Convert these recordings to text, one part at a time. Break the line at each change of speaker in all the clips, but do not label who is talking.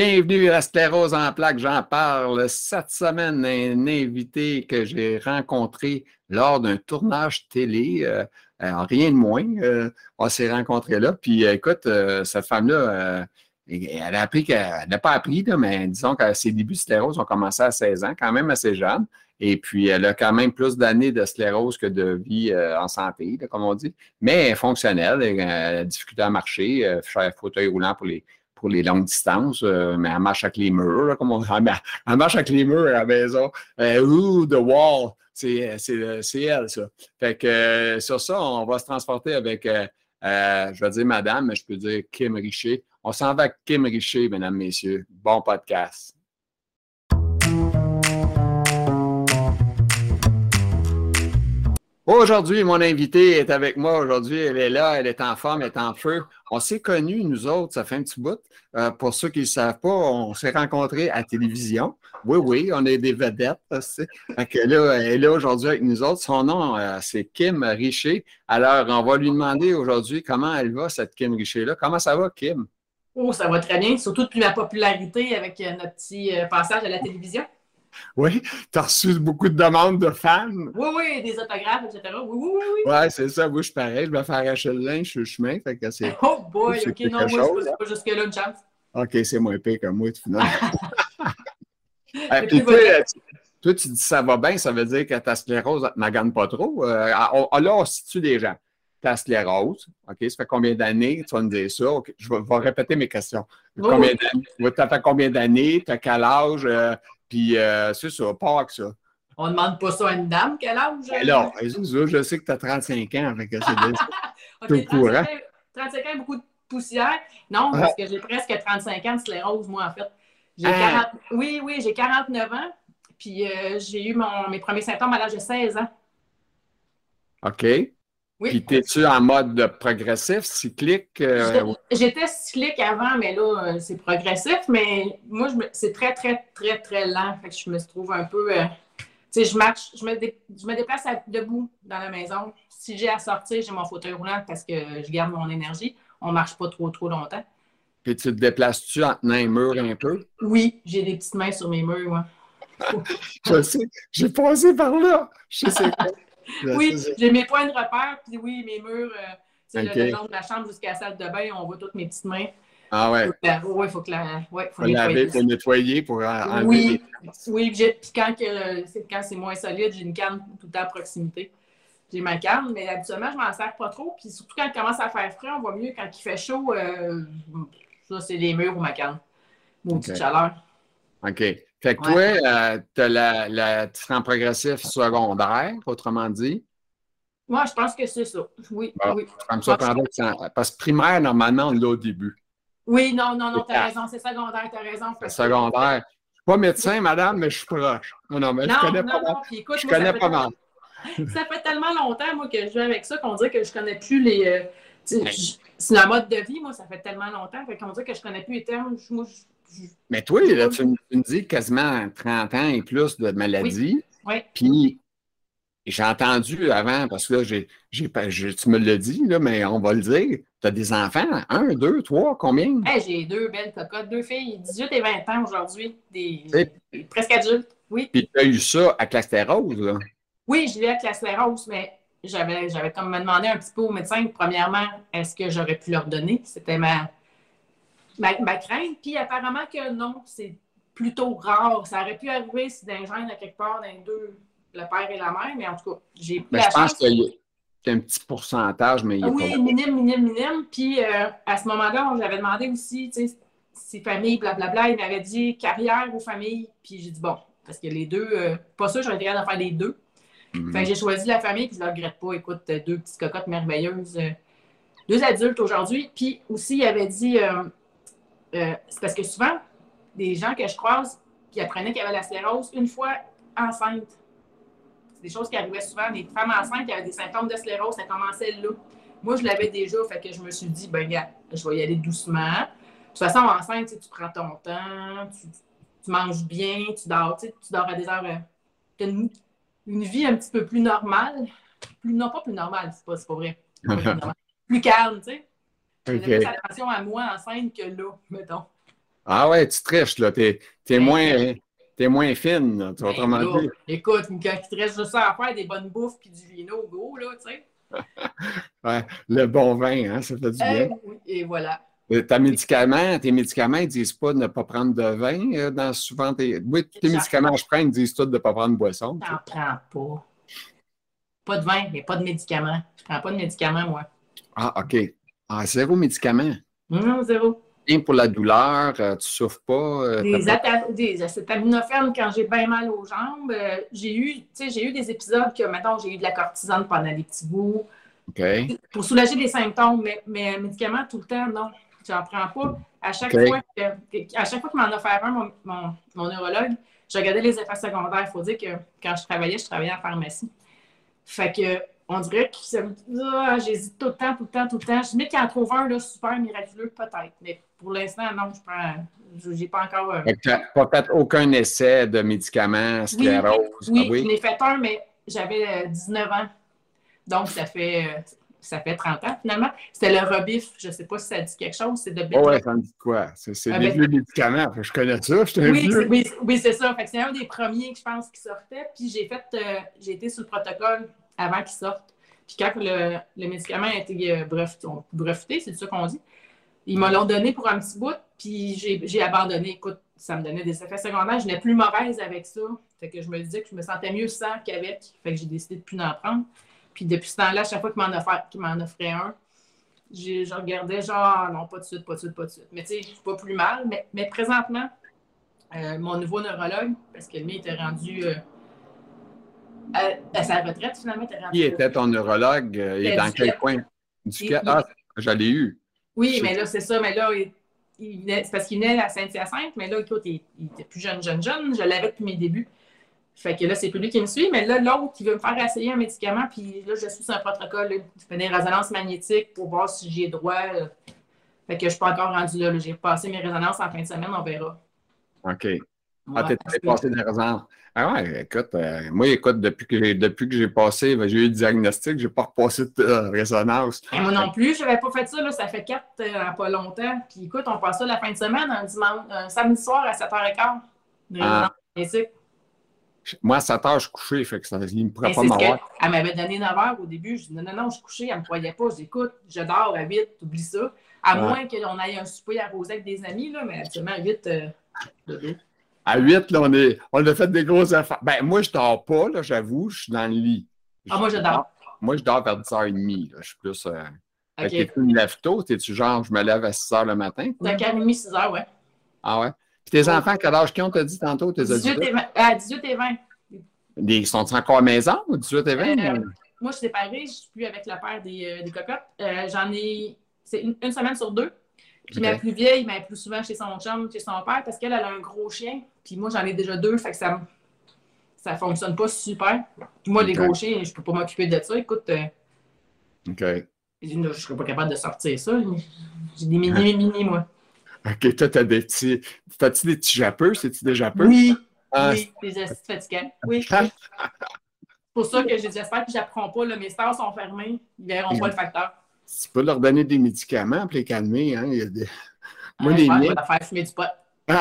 Bienvenue à Sclérose en plaques, j'en parle. Cette semaine, un invité que j'ai rencontré lors d'un tournage télé, euh, euh, rien de moins. Euh, on s'est rencontrés là. Puis écoute, cette femme-là, elle a appris qu'elle n'a pas appris, mais disons que ses débuts de sclérose ont commencé à 16 ans, quand même assez jeune. Et puis, elle a quand même plus d'années de sclérose que de vie en santé, comme on dit. Mais elle est fonctionnelle, elle a difficulté à marcher, faire fauteuil roulant pour les, pour les longues distances, euh, mais elle marche avec les murs, comme on dit. Elle, marche avec les murs à la maison. Euh, ouh, the wall, c'est elle, ça. Fait que euh, sur ça, on va se transporter avec, je vais dire madame, mais je peux dire Kim Richer. On s'en va avec Kim Richer, mesdames, messieurs. Bon podcast. Aujourd'hui, mon invité est avec moi aujourd'hui. Elle est là, elle est en forme, elle est en feu. On s'est connus, nous autres, ça fait un petit bout. Euh, pour ceux qui ne savent pas, on s'est rencontrés à télévision. Oui, oui, on est des vedettes. Que là, elle est là aujourd'hui avec nous autres. Son nom, euh, c'est Kim Richer. Alors, on va lui demander aujourd'hui comment elle va, cette Kim Richer-là. Comment ça va, Kim?
Oh, ça va très bien, surtout depuis ma popularité avec euh, notre petit passage à la télévision.
Oui, tu as reçu beaucoup de demandes de fans.
Oui, oui, des autographes, etc. Oui, oui, oui.
Oui, ouais, c'est ça. Moi, je suis pareil. Je vais faire arracher le linge sur le chemin. Fait que c'est,
oh boy, OK, non, moi, chose, c'est pas, pas jusque-là une chance.
OK, c'est moins pire que moi, finalement. euh, puis toi, toi, tu dis ça va bien, ça veut dire que ta sclérose ne magane pas trop. Euh, là, on situe des gens. Ta sclérose, OK, ça fait combien d'années? Tu vas me dire ça? je vais, répéter mes questions. Combien d'années? Ça fait combien d'années? Tu as quel âge? Euh, puis euh, c'est ça, pas que ça.
On ne demande pas ça à une dame, quel âge?
Alors, ben je sais que tu as 35 ans, avec c'est
okay, 35, 35 ans, beaucoup de poussière. Non, parce que j'ai presque 35 ans de sclérose, moi, en fait. Ah. Oui, oui, j'ai 49 ans. Puis euh, j'ai eu mon, mes premiers symptômes à l'âge de 16 ans.
OK. Puis, t'es-tu en mode progressif, cyclique?
Euh, j'étais cyclique avant, mais là, euh, c'est progressif. Mais moi, c'est très, très, très, très lent. Fait que je me trouve un peu. Euh, tu sais, je marche, je me, je me déplace debout dans la maison. Si j'ai à sortir, j'ai mon fauteuil roulant parce que je garde mon énergie. On ne marche pas trop, trop longtemps.
Puis, tu te déplaces-tu en tenant les murs un peu?
Oui, j'ai des petites mains sur mes murs, moi.
je sais, j'ai passé par là. Je sais
oui, j'ai mes points de repère, puis oui, mes murs, euh, c'est le long de la chambre jusqu'à la salle de bain, on voit toutes mes petites mains.
Ah ouais.
Oui, il faut que la. Ouais,
faut, laver, pour nettoyer, pour enlever
Oui, oui puis quand, quand c'est moins solide, j'ai une canne tout le temps à proximité. J'ai ma canne, mais habituellement, je m'en sers pas trop. Puis surtout quand il commence à faire frais, on voit mieux. Quand il fait chaud, euh, ça, c'est les murs ou ma canne. Mon okay. chaleur.
OK. Fait que toi, euh, tu as la, la, progressif secondaire, autrement dit?
Moi, je pense que c'est ça. Oui, oui.
Comme ça, parce que primaire, normalement, on l'a au début.
Oui, non, non, non, tu as raison. C'est secondaire, tu as raison.
C'est secondaire. Je ne suis pas médecin, madame, mais je suis proche. Non, non, mais je connais pas mal. je connais pas mal.
Ça fait tellement longtemps, moi, que je vis avec ça qu'on dirait que je ne connais plus les. Euh, c'est la mode de vie, moi, ça fait tellement longtemps qu'on dirait que je ne connais plus les termes. Moi,
mais toi, là, tu, me dis quasiment 30 ans et plus de maladie.
Oui.
Puis, j'ai entendu avant, parce que là, j'ai, tu me l'as dit, là, mais on va le dire. Tu as des enfants, un, deux, trois, combien?
j'ai deux belles cocottes, deux filles, 18 et 20 ans aujourd'hui, des, presque adultes. Oui.
Puis tu as eu ça à Clastérose, là?
Oui, je l'ai à Clastérose, mais j'avais, j'avais comme me demandé un petit peu au médecin, premièrement, est-ce que j'aurais pu leur donner? C'était ma, ma, crainte. Puis apparemment que non, c'est plutôt rare. Ça aurait pu arriver si d'un gène à quelque part d'un deux, le père et la mère, mais en tout cas, j'ai
pris Je pense qu'il y a un petit pourcentage, mais il
y Oui, minime, minime, minime. Puis euh, à ce moment-là, j'avais demandé aussi, tu sais, si famille, blablabla, il m'avait dit carrière ou famille. Puis j'ai dit bon, parce que les deux, euh, pas sûr, j'aurais été capable de faire les deux. Que j'ai choisi la famille, puis je ne le regrette pas. Écoute, deux petites cocottes merveilleuses, euh, deux adultes aujourd'hui. Puis aussi, il avait dit euh, c'est parce que souvent, des gens que je croise qui apprenaient qu'il y avait la sclérose une fois enceinte. C'est des choses qui arrivaient souvent. Des femmes enceintes qui avaient des symptômes de sclérose, ça commençait là. Moi, je l'avais déjà, fait que je me suis dit, ben, regarde, je vais y aller doucement. De toute façon, enceinte, tu prends ton temps, tu, manges bien, tu dors, tu dors à des heures. Euh, tu as une, vie un petit peu plus normale. Plus, non, pas plus normale, c'est pas, pas vrai. plus calme, tu sais. J'ai plus attention à moi enceinte que là, mettons.
Ah ouais, tu triches, là. T'es es moins, es moins fine, là,
ben, autrement dit. Écoute, quand tu te restes juste à faire des bonnes bouffes puis du vino, gros, là, tu sais.
ouais, le bon vin, hein, ça fait du bien.
Euh, et voilà.
Euh, tes médicaments, tes médicaments, ils disent pas de ne pas prendre de vin euh, dans souvent tes. Oui, tous tes médicaments que je prends, ils disent tous de ne pas prendre de boisson.
J'en prends pas. Pas de vin, mais pas de médicaments. Je prends pas de médicaments, moi.
Ah, OK. Ah, zéro médicament.
Non, zéro.
Rien pour la douleur, tu ne souffres pas.
des, pas... des acétaminophènes quand j'ai bien mal aux jambes. j'ai eu, j'ai eu des épisodes que, mettons, j'ai eu de la cortisone pendant des petits bouts.
OK.
Pour soulager des symptômes, mais, mais médicaments tout le temps, non n'en prends pas. À chaque fois que, à chaque fois qu'il m'en a fait un, mon, mon, neurologue, je regardais les effets secondaires. Il faut dire que quand je travaillais, je travaillais en pharmacie. Fait que on dirait que ah, j'hésite tout le temps, tout le temps, tout le temps. Je mets qu'il en trouve un là, super miraculeux, peut-être. Mais pour l'instant, non, je prends. J'ai pas encore. Euh...
Peut-être aucun essai de médicaments, sclérose.
Oui, oui, oui? j'en ai fait un, mais j'avais 19 euh, ans. Donc, ça fait euh, ça fait 30 ans finalement. C'était le Robif. Je ne sais pas si ça dit quelque chose. C'est de
oh ouais, ça me dit quoi? C'est ah, des ben, vieux médicaments. Je connais ça. Je
oui, oui, oui c'est ça. c'est un des premiers que je pense qui sortait. Puis j'ai fait, euh, j'ai été sur le protocole avant qu'il sorte. Puis quand le, médicament a été euh, breveté, c'est ça qu'on dit, ils me l'ont donné pour un petit bout. Puis j'ai abandonné. Écoute, ça me donnait des effets secondaires. Je n'étais plus mauvaise avec ça. Fait que je me disais que je me sentais mieux sans qu'avec. Fait que j'ai décidé de plus en prendre. Puis depuis ce temps-là, chaque fois qu'il m'en offrait, offrait un, je regardais genre, non, pas de suite, pas de suite, pas de suite. Mais tu sais, pas plus mal. Mais, mais présentement, euh, mon nouveau neurologue, parce que lui était rendu euh, à, sa retraite, finalement, était rendu.
Qui était ton neurologue? Euh, et dans quel coin? Du Ah, j'allais eu.
Oui, mais là, c'est ça. Mais là, il, c'est parce qu'il venait à Saint-Hyacinthe, mais là, écoute, il, il, était plus jeune, jeune, jeune. Je l'avais depuis mes débuts. Fait que là, c'est plus lui qui me suit, mais là, l'autre qui veut me faire essayer un médicament, puis là, je suis sur un protocole, je fais des résonances magnétiques pour voir si j'ai droit. Fait que je suis pas encore rendu là. J'ai passé mes résonances en fin de semaine, on verra.
OK. Ah, t'es passé des résonances. Ah ouais, écoute, euh, moi, écoute, depuis que j'ai, depuis que j'ai passé, ben, j'ai eu le diagnostic, j'ai pas repassé de euh, résonance.
moi non plus, je n'avais pas fait ça, là, ça fait quatre euh, pas longtemps. Puis écoute, on passe ça la fin de semaine, un dimanche, un samedi soir à 7h15. De ah.
Moi, à 7 heures, je suis couché, fait que ça, il ne pourrait pas m'avoir.
Elle m'avait donné 9 heures au début. Je dis non, non, non, je suis couché, elle ne me croyait pas. Je dis écoute, je dors à 8, oublie ça. À moins qu'on aille un souper arrosé avec des amis, là, mais actuellement, à 8, euh,
À 8, là, on, est, on a fait des grosses affaires. Ben, moi, je ne dors pas, là, j'avoue, je suis dans le lit.
Ah, moi, je dors.
Moi, je dors vers 10h30. Là. Je suis plus. Euh... Okay. tu me lèves tôt? T'es-tu genre, je me lève à 6h le matin?
5h30, 6h, ouais.
Ah ouais? Puis tes enfants, quel âge qu'ils ont, t'as dit tantôt? Tes
18 et 20. 18 et 20.
Ils sont encore à maison, 18 et 20? Euh,
moi, je suis séparée, je ne suis plus avec la paire des, euh, des cocottes. Euh, j'en ai. C'est une, semaine sur deux. Puis ma plus vieille, mais plus souvent chez son chum, chez son père, parce qu'elle a un gros chien. Puis moi, j'en ai déjà deux, fait que ça ça fonctionne pas super. Puis moi, les gros chiens, je peux pas m'occuper de ça. Écoute,
OK.
je ne serais pas capable de sortir ça. J'ai des mini-mini, moi.
OK, toi, t'as des petits. T'as-tu des petits jappeux? C'est-tu des jappeux?
Oui. Ah, oui, des acides fatigants. Oui. c'est pour ça que j'ai j'espère que j'apprends pas. Là, mes stars sont fermés. Ils ne verront pas le facteur.
Tu peux leur donner des médicaments pour les calmer. Hein? Il y a des...
Moi, les miens. faire fumer du pot.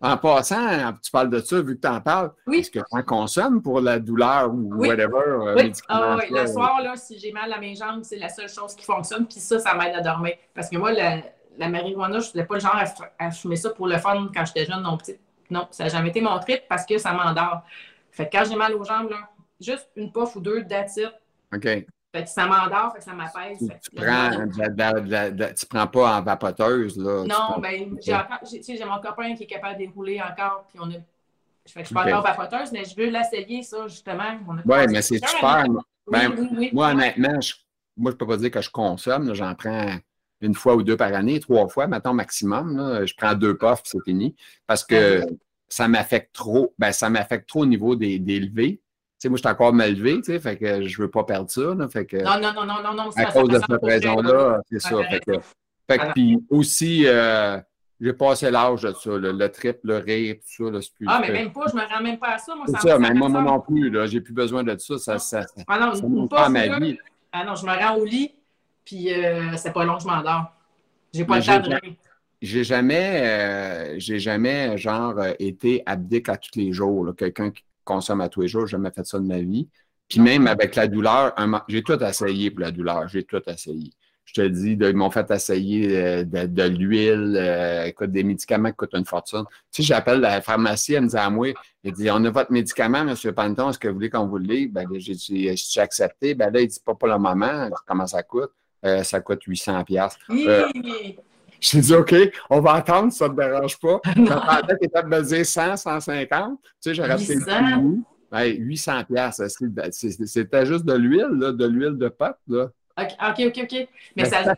en passant, tu parles de ça, vu que tu en parles.
Oui.
Est-ce que tu en consommes pour la douleur ou whatever?
Euh, oui. Ah, oui. Le soir, là, si j'ai mal à mes jambes, c'est la seule chose qui fonctionne. Puis ça, ça m'aide à dormir. Parce que moi, la, la marijuana, je n'étais pas le genre à, fumer ça pour le fun quand j'étais jeune non petit. Non, ça n'a jamais été mon trip parce que ça m'endort. Fait que quand j'ai mal aux jambes, là, juste une puff ou deux d'attitude.
OK.
Fait que ça m'endort, ça m'apaise.
Tu, prends, tu prends pas en vapoteuse, là.
Non, ben, j'ai mon copain qui est capable de dérouler encore, puis on a. Je suis pas encore vapoteuse, mais je veux l'essayer, ça, justement.
Oui, mais c'est super. Ben, moi, honnêtement, je, moi, je peux pas dire que je consomme, j'en prends une fois ou deux par année, trois fois, maintenant maximum. je prends deux puffs, c'est fini. Parce que ça m'affecte trop. Ben, ça m'affecte trop au niveau des, des levées. Sais, moi, je suis encore mal levé, tu sais, fait que je veux pas perdre ça. fait que,
non, non, non, non, non, non.
À cause de cette raison-là, c'est ça. Fait que, fait que, puis aussi, euh, j'ai passé l'âge de ça, le, trip, le rire, tout ça.
plus, ah, mais même pas, je me rends même pas à ça. Moi,
c'est ça, mais moi, moi non plus, là, j'ai plus besoin de ça. Ça, ça,
ah non, ça pas, ma vie. Ah non, je me rends au lit, puis euh, c'est pas long, je m'endors. J'ai pas le temps de rire.
j'ai jamais, euh, j'ai jamais, genre, été abdique à tous les jours. Quelqu'un qui consomme à tous les jours, j'ai jamais fait ça de ma vie. Puis même avec la douleur, j'ai tout essayé pour la douleur. J'ai tout essayé. Je te dis, ils m'ont fait essayer euh, de, l'huile, euh, des médicaments qui coûtent une fortune. Tu sais, j'appelle la pharmacie, elle me dit à moi, elle dit, on a votre médicament, M. Panton, est-ce que vous voulez qu'on vous le livre? Ben, j'ai dit, je suis accepté? Ben là, il dit, pas pour le moment. Alors, comment ça coûte? Euh, ça coûte 800 pièces. J'ai dit, OK, on va attendre, ça ne te dérange pas. J'attendais qu'il était de dire 100, 150. Tu sais, j'aurais fait 800 pièces. C'était juste de l'huile, de l'huile de pâte. Là?
OK, OK, OK. Mais, ça...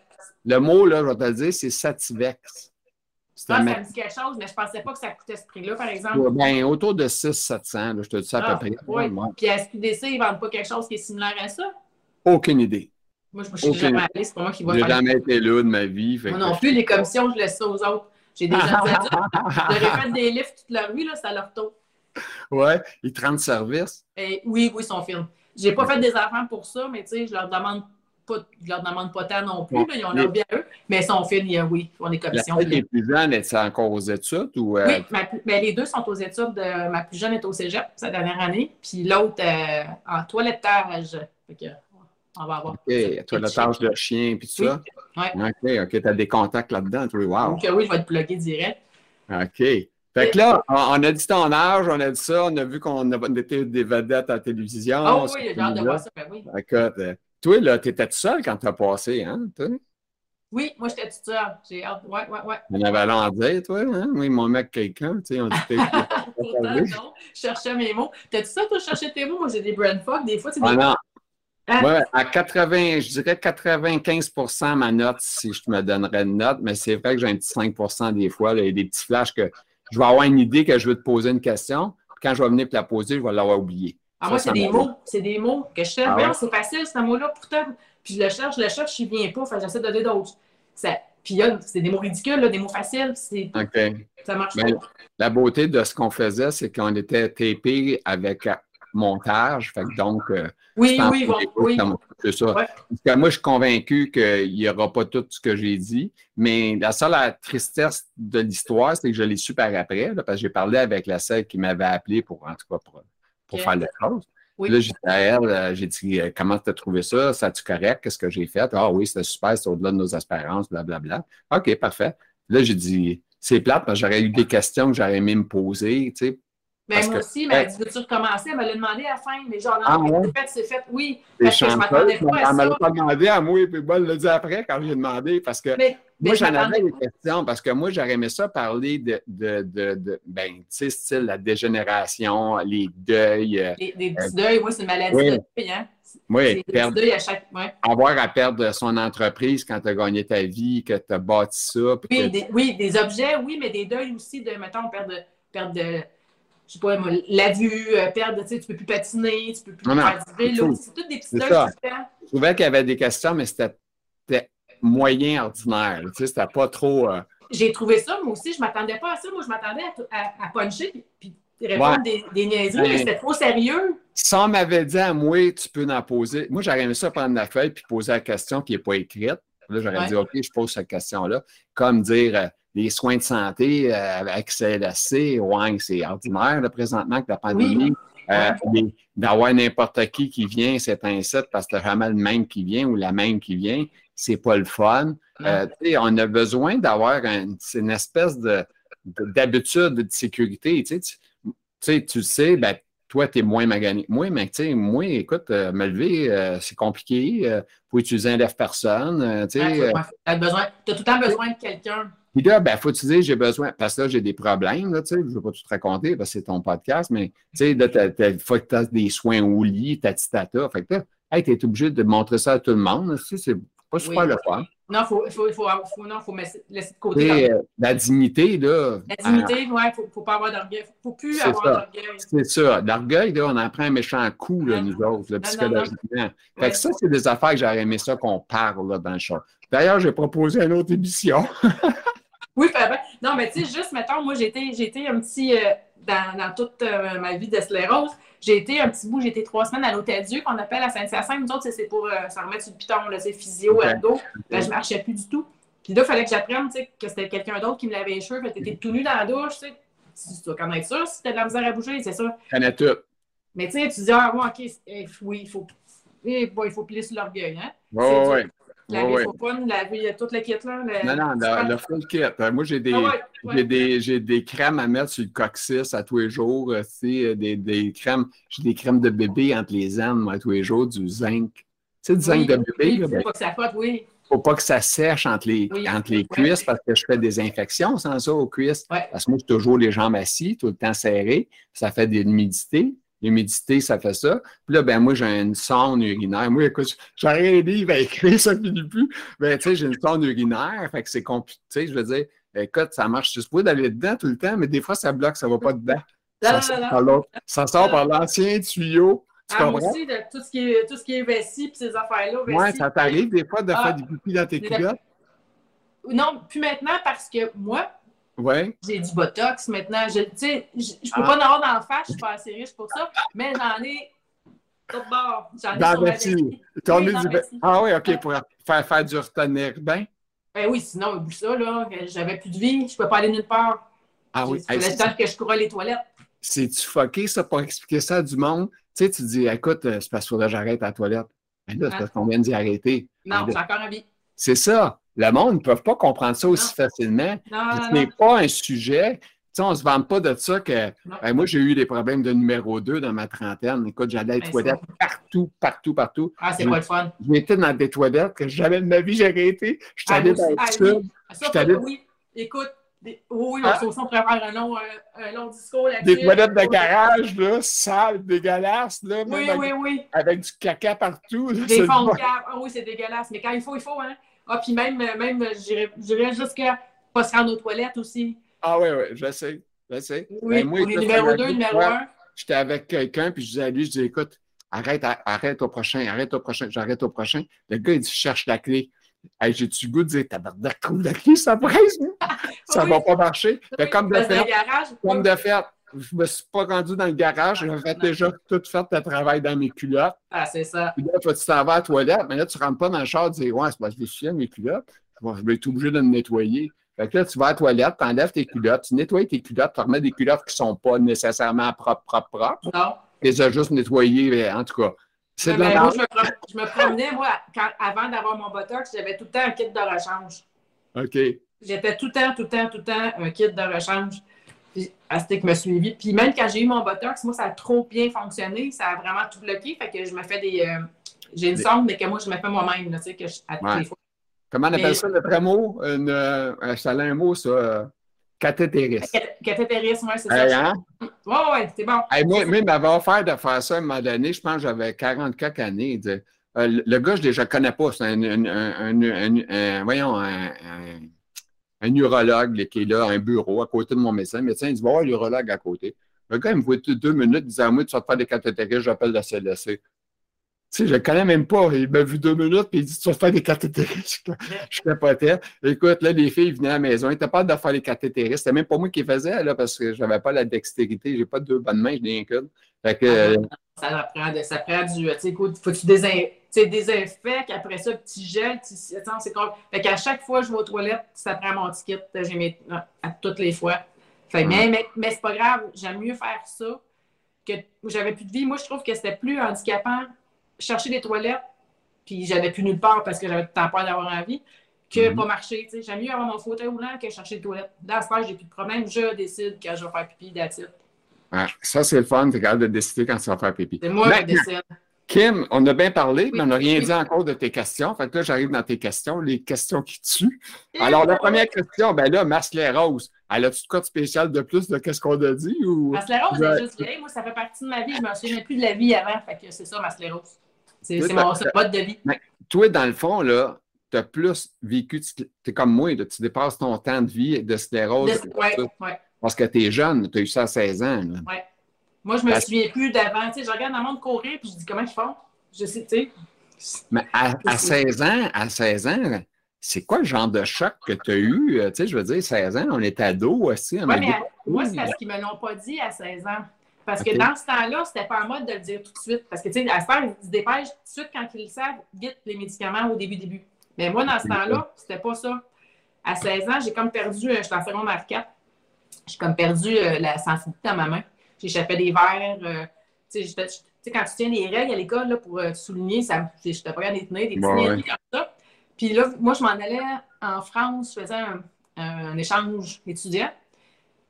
Le mot, là, je vais te le dire, c'est Sativex.
Ah, ça me dit quelque chose, mais je ne pensais pas que ça coûtait ce prix-là, par exemple.
bien, autour de 600-700, je te dis ça à peu
ah, près. Oui. Puis à SQDC, ils ne vendent pas quelque chose qui est similaire à ça?
Aucune idée.
Moi, je ne suis jamais allée, c'est pas moi qui
vais faire. n'ai jamais été là de ma vie.
moi non plus, les commissions, je laisse ça aux autres. J'ai déjà dit J'aurais fait des livres toute la rue, là, ça leur tourne.
Ouais, ils te rendent service.
Et, oui, oui, ils sont films. J'ai pas fait des enfants pour ça, mais tu sais, je leur demande pas, je leur demande pas tant non plus, ils ont leur bien eux, mais ils sont fines, oui, ils font des commissions.
Les plus jeunes, est encore aux études? Ou,
euh? Oui, mais les deux sont aux études. ma plus jeune est au cégep, sa dernière année, puis l'autre euh, en toilettage. Fait que, on va avoir.
OK, toilettage de chien, puis tout ça?
Oui.
OK, OK, tu as des contacts là-dedans, tu wow.
Donc, oui, je vais être plugué direct.
OK. Fait que là, on a dit ton âge, on a dit ça, on a vu qu'on était des vedettes à la télévision.
Ah oui, j'ai hâte de voir ça, ben oui.
Écoute, euh, toi, là, tu étais tout seul quand tu as passé, hein? Toi?
Oui, moi, j'étais tout seul. J'ai hâte. Ouais, ouais, ouais.
On avait l'air à dire, toi, hein? Oui, mon mec, quelqu'un, tu sais, on dit
non, je cherchais mes mots. T'as-tu ça, toi, chercher tes mots? Moi, j'ai des brain fog. Des fois, c'est des.
Ah, non. Hein? Ouais, à 80, je dirais 95% ma note si je me donnerais une note, mais c'est vrai que j'ai un petit 5% des fois. il y a des petits flashs que je vais avoir une idée que je veux te poser une question. Quand je vais venir te la poser, je vais l'avoir oublié.
Ah, moi, c'est des mots. C'est des mots que je cherche. Ah c'est facile, ce mot-là, pourtant. Puis je le cherche, je le cherche, je viens pas. J'essaie de donner d'autres. Puis c'est des mots ridicules, des mots faciles.
OK.
Ça marche ben, pas.
La beauté de ce qu'on faisait, c'est qu'on était TP avec montage. Fait donc,
euh, oui, oui, oui.
C'est ça. Parce que moi, je suis convaincu qu'il n'y aura pas tout ce que j'ai dit. Mais la seule tristesse de l'histoire, c'est que je l'ai su par après, parce que j'ai parlé avec la seule qui m'avait appelé pour, en tout cas, pour pour faire le choses. Là, j'ai dit à elle, euh, j'ai dit euh, Comment tu as trouvé ça? Ça tu correct? Qu'est-ce que j'ai fait? Ah oui, c'était super, c'est au-delà de nos espérances, blablabla. OK, parfait. Là, j'ai dit C'est plate, parce que j'aurais eu des questions que j'aurais aimé me poser, tu sais.
Ben, moi aussi, mais elle dit Veux-tu recommencer? Elle me l'a demandé à la fin, mais genre, non, ah, c'est fait, c'est fait, oui. Parce que je m'attendais pas à ça.
Elle m'a pas demandé à moi, et puis elle l'a dit après quand j'ai demandé, parce que. Moi, j'en avais des questions parce que moi, j'aurais aimé ça parler de, de, de, de ben, tu sais, style la dégénération, les deuils.
Euh, les, petits euh, deuils, moi, c'est une maladie oui. de deuil, hein?
Oui, perdre, à chaque... ouais. avoir à perdre son entreprise quand tu as gagné ta vie, que tu as bâti ça.
Oui, des, oui, des objets, oui, mais des deuils aussi de, mettons, perdre, perdre de, je sais pas, moi, la vue, euh, perdre, tu sais, tu peux plus patiner, tu peux plus faire du vélo. C'est toutes des petits deuils
Je trouvais qu'il y avait des questions, mais c'était moyen ordinaire. Tu sais, c'était pas trop. Euh,
J'ai trouvé ça, moi aussi, je m'attendais pas à ça. Moi, je m'attendais à, à, puncher puis, répondre des, des niaiseries, mais c'était trop sérieux.
On m'avait dit à moi, tu peux en poser. Moi, j'aurais aimé ça prendre la feuille puis poser la question qui n'est pas écrite. Là, j'aurais dit, OK, je pose cette question-là. Comme dire euh, les soins de santé euh, avec CLSC, ouais, c'est ordinaire là, présentement avec la pandémie. D'avoir n'importe qui qui vient, c'est un site parce que tu vraiment le même qui vient ou la même qui vient c'est pas le fun. Euh, on a besoin d'avoir une espèce de, d'habitude de, sécurité. Tu sais, tu, sais, ben, toi, tu es moins magané. Moi, mais tu sais, moi, écoute, euh, me lever, euh, c'est compliqué. faut utiliser un lève-personne. tu
as, tout le temps besoin de quelqu'un.
Puis là, ben, faut utiliser, j'ai besoin, parce que là, j'ai des problèmes, là, tu sais, je ne veux pas tout te raconter, parce que c'est ton podcast, mais, tu sais, il faut que tu aies des soins au lit, tatitata. Fait que là, tu es obligé de montrer ça à tout le monde. Tu sais, c'est pas super le fun.
Non, il faut, faut, faut, non, faut laisser de côté.
Euh, la dignité,
là. La dignité, oui, il ne faut, pas avoir d'orgueil. Il ne faut plus avoir d'orgueil. C'est
ça. L'orgueil, là, on en prend un méchant coup, là, nous autres, là, psychologiquement. Fait que ça, c'est des affaires que j'aurais aimé ça qu'on parle là, dans le show. D'ailleurs, j'ai proposé une autre émission.
oui, non, mais tu sais, juste, mettons, moi, j'ai été un petit. Euh, dans, dans, toute euh, ma vie de sclérose, j'ai été un petit bout, j'ai été trois semaines à l'Hôtel Dieu, qu'on appelle à Saint-Hyacinthe. Nous autres, c'est pour euh, s'en remettre sur le piton, c'est physio, okay. ado. Là, je ne marchais plus du tout. Puis là, il fallait que j'apprenne, tu sais, que c'était quelqu'un d'autre qui me lavait les cheveux. Fait t'étais tout nu dans la douche, tu sais. Tu dois connaître ça, si t'as de la misère à bouger, c'est ça.
Tout.
Mais tu sais, tu dis, ah, bon, OK, eh, oui, il faut, eh, bon, il faut plier sur l'orgueil, hein.
Oui,
C'est
oui.
dur. Laver son fun, laver toute la kit, là. le-
Non, non, le, le full kit. Euh, Moi, j'ai des,
Ah ouais, ouais.
j'ai des, j'ai des crèmes à mettre sur le coccyx à tous les jours. euh, sais, des, des crèmes. J'ai des crèmes de bébé entre les moi, à tous les jours, du zinc. Tu sais, du zinc
Oui,
de bébé,
oui,
là,
faut
ben,
pas que ça faute, oui.
faut pas que ça sèche entre les,
Oui.
entre les cuisses parce que je fais des infections sans ça aux cuisses. Parce que moi, j'ai toujours les jambes assises, tout le temps serrées. Ça fait de l'humidité. L'humidité, ça fait ça. Puis là, ben moi, j'ai une sonde urinaire. Moi, écoute, j'ai rien dit, il va écrire, ça finit plus. Ben, tu sais, j'ai une sonde urinaire, fait que c'est compliqué. Tu sais, je veux dire, écoute, ça marche. Suis supposé d'aller dedans tout le temps, mais des fois, ça bloque, ça va pas dedans. Ça sort. Ça sort par l'ancien tuyau. Tu
Ah, moi aussi, de tout ce qui est, tout ce qui est vessie puis ces affaires-là. Vessie.
ça t'arrive des fois de
Ah.
faire du pipi dans tes
Des-
culottes?
Non, plus maintenant parce que moi,
Ouais.
j'ai du botox maintenant. Je, je peux
Ah.
pas en avoir dans le face, je suis pas assez riche pour ça, mais j'en ai tout bord. J'en ai
Dans
sur
vessie.
vessie. Oui, dans vessie.
Ah oui, OK, pour faire, faire du retenir bien.
Ben oui, sinon, oublie ça, là. J'avais plus de vie, je peux pas aller nulle part.
Ah oui. Hey,
le temps que je courais les toilettes.
C'est-tu fucké, ça, pour expliquer ça à du monde? Tu sais, tu dis, écoute, euh, c'est parce que j'arrête à la toilette. Mais là, c'est
Ah.
parce qu'on vient d'y arrêter.
Non,
Mais
j'ai encore envie.
C'est ça. Le monde ne peut pas comprendre ça aussi
Non.
facilement.
Non, non,
Ce n'est pas un sujet. Tu sais, on ne se vante pas de ça que. Ben, moi, j'ai eu des problèmes de numéro 2 dans ma trentaine. Écoute, j'allais aux
Ben,
toilettes partout, partout, partout.
Ah, c'est pas le fun.
Je m'étais dans des toilettes que jamais de ma vie j'aurais été. Je suis
Ah,
allé dans
aussi.
le
Ah,
sud. allé-
oui. Écoute, des- oui, oui,
Ah.
on, on faire un long, euh, un long discours là-dessus.
Des toilettes de garage, là, sales, dégueulasses, là,
Oui,
même
oui,
avec,
oui.
avec du caca partout. là,
Des fonds de cave. Ah oui, c'est dégueulasse. Mais quand il faut, il faut, hein. Ah, puis même, même j'irais jusqu'à pas se rendre aux toilettes aussi.
Ah oui, oui, je sais. Je sais.
Oui,
Ben, moi,
pour les
écoute,
numéro
la
2,
dernière
numéro
fois,
1.
J'étais avec quelqu'un, puis je disais à lui, je dis, écoute, arrête, arrête au prochain, arrête au prochain, j'arrête au prochain. Le gars, il dit, je cherche la clé. Hey, J'ai-tu goût de dire, tabarnak, trouve la clé, ça presse, moi. Ça
Oui.
va pas marcher. Comme de fait, comme de fait, je me suis pas rendu dans le garage, j'avais
Non.
déjà tout fait le travail dans mes culottes.
Ah, c'est ça.
Puis là, tu t'en vas à la toilette, mais là, tu rentres pas dans le char et tu dis, ouais, c'est parce que je suis mes culottes. Bon, je vais être obligé de me nettoyer. Fait que là, tu vas à la toilette, tu enlèves tes culottes, tu nettoies tes culottes, tu remets des culottes qui sont pas nécessairement propres, propres, propres.
Non.
Tu les as juste nettoyées, en tout cas. C'est
moi,
merde.
je me, prom- je me promenais, moi, quand, avant d'avoir mon botox, j'avais tout le temps un kit de rechange.
OK.
J'étais tout le temps, tout le temps, tout le temps un kit de rechange. Puis Astic me suivi. Puis même quand j'ai eu mon botox, moi, ça a trop bien fonctionné. Ça a vraiment tout bloqué. Fait que je me fais des. euh, j'ai une
Des-
sonde, mais que moi, je me fais moi-même, tu sais, que je, à toutes
Ouais.
les fois.
Comment on appelle
Mais-
ça, le vrai mot? Une, euh, ça a un mot, ça. euh, cathétérisme.
Cath- Cathétérisme, ouais, c'est
Hey,
ça.
hein?
Ouais, ouais, c'est bon.
Hey, moi, il m'avait offert de faire ça à un moment donné. Je pense que j'avais 40 quelques années. Euh, le- gars, je ne le connais pas. C'est un- un- voyons, un, un- urologue qui est là, un bureau à côté de mon médecin. Le médecin, il dit, va voir l'urologue à côté. Le gars, il me voit deux minutes, il dit, à moi, tu vas te faire des cathétérismes, j'appelle la CLSC. Tu sais, je le connais même pas. Il m'a vu deux minutes, puis il dit, tu vas te faire des cathétérismes. Je capotais. Écoute, là, les filles venaient à la maison. Ils n'étaient pas de faire les cathétérismes. C'était même pas moi qui les faisais, là, parce que je n'avais pas la dextérité. J'ai pas deux bonnes mains, je n'ai un qu'une. Fait que, euh,
Ça prend, ça prend du. Tu sais, écoute, faut que tu désin, tu sais, désinfectes, après ça, petit gel, petit. Attends, c'est comme. Fait qu'à chaque fois que je vais aux toilettes, ça prend mon ticket. J'ai mes. À toutes les fois. Fait, mais mais, mais c'est pas grave. J'aime mieux faire ça que j'avais plus de vie. Moi, je trouve que c'était plus handicapant chercher des toilettes, puis j'avais plus nulle part parce que j'avais tout le temps peur d'avoir envie, que
Mhm.
pas marcher. tu sais. J'aime mieux avoir mon fauteuil roulant que chercher des toilettes. Dans ce cas, j'ai plus de problème. Je décide quand je vais faire pipi,
ouais, ça, c'est le fun. Tu es capable de décider quand tu vas faire pipi.
C'est moi qui décide.
Kim, on a bien parlé,
Oui.
mais on n'a rien
Oui.
dit encore de tes questions. Fait que là, j'arrive dans tes questions, les questions qui tuent. Alors, la première question, ben là, Marcelé Rose, elle a-tu de quoi de spécial de plus de qu'est-ce qu'on a dit? Ou...
Masléros,
Ouais.
c'est juste. Moi, ça fait partie de ma vie. Je me souviens plus de la vie avant. Fait que c'est ça. C'est
Oui,
c'est mon mode de vie.
Toi, dans le fond, là, tu as plus vécu, tu es comme moi, tu dépasses ton temps de vie de sclérose
De- ouais, ouais,
parce que tu es jeune, tu as eu ça à 16 ans. là.
Moi, je me
Parce-
souviens plus d'avant. Tu sais, je regarde le monde courir puis je dis comment ils font? Je sais, tu sais.
Mais à, à
C'est-
16 ans, à 16 ans, c'est quoi le genre de choc que tu as eu? Euh, Tu sais, je veux dire, 16 ans, on est ados aussi. on
Ouais, mais à- moi, c'est parce qu'ils me l'ont pas dit à 16 ans. Parce que dans ce temps-là, c'était pas en mode de le dire tout de suite. Parce que, tu sais, à ce temps, ils se dépêchent tout de suite quand ils le savent, vite les médicaments au début, début. Mais moi, dans ce temps-là, c'était pas ça. à 16 ans, j'ai comme perdu, euh, je suis en secondaire 4, j'ai comme perdu euh, la sensibilité dans ma main. J'échappais des verres. euh, tu sais, j'étais- quand tu tiens les règles à l'école là, pour euh, souligner, ça, je n'étais pas de les tenir, des petits
Ouais,
comme ça. Puis là, moi, je m'en allais en France, je faisais un, un échange étudiant.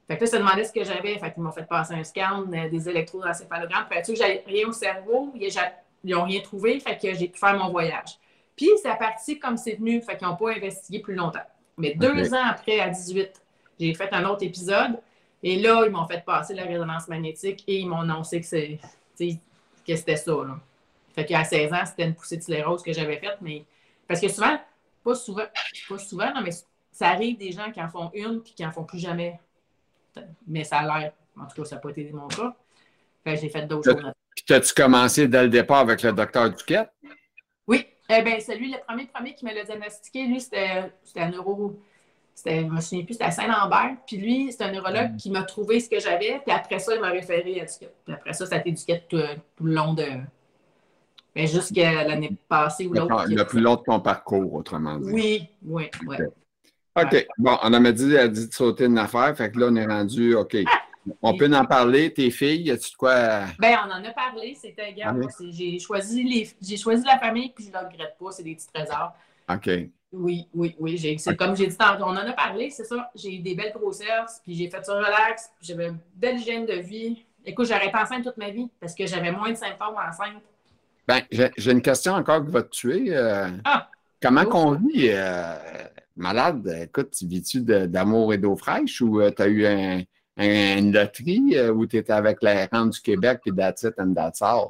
Fait que là, ça demandait ce que j'avais. Fait qu'ils m'ont fait passer un scan, euh, des électroencéphalogrammes. Fait que j'avais rien au cerveau. Ils n'ont rien trouvé. Fait que j'ai pu faire mon voyage. Puis, c'est parti comme c'est venu. Fait qu'ils n'ont pas investigué plus longtemps. Mais deux ans après, à 18, j'ai fait un autre épisode. Et là, ils m'ont fait passer la résonance magnétique et ils m'ont annoncé que c'est que c'était ça. Là. Fait qu'à 16 ans, c'était une poussée de sclérose que j'avais faite, mais parce que souvent, pas souvent, pas souvent, non, mais ça arrive des gens qui en font une puis qui en font plus jamais. Mais ça a l'air, en tout cas, ça n'a pas été mon cas. Fait que j'ai fait d'autres choses.
Puis, as-tu commencé dès le départ avec le docteur Duquette?
Oui, eh bien, celui, le premier, premier qui me l'a diagnostiqué, lui, c'était c'était un neuro. C'était, je me souviens plus, c'était à Saint-Lambert. Puis lui, c'est un neurologue qui m'a trouvé ce que j'avais. Puis après ça, il m'a référé à Duquette. Puis après ça, ça a été Duquette tout, tout le long de. Mais jusqu'à l'année passée ou l'autre.
le plus long de ton parcours, autrement dit.
Oui, oui, oui.
OK. Bon, on m'a dit, elle dit de sauter une affaire. Fait que là, on est rendu, OK. On peut en parler. Tes filles, as-tu de quoi?
Ben, on en a parlé, c'était gars.
Ah oui?
J'ai choisi les, j'ai choisi la famille, puis je ne le regrette pas, c'est des petits trésors.
OK.
Oui, oui, oui. C'est comme j'ai dit tantôt, on en a parlé, c'est ça. J'ai eu des belles grossesses, puis j'ai fait ça relax, puis j'avais une belle hygiène de vie. Écoute, j'aurais été enceinte toute ma vie parce que j'avais moins de symptômes enceinte.
Ben, j'ai une question encore qui va te tuer. euh,
Ah!
comment qu'on vit euh, malade? Écoute, tu vis-tu d'amour et d'eau fraîche ou tu as eu un, un- une loterie euh, où tu étais avec la rente du Québec puis that's it and that's all?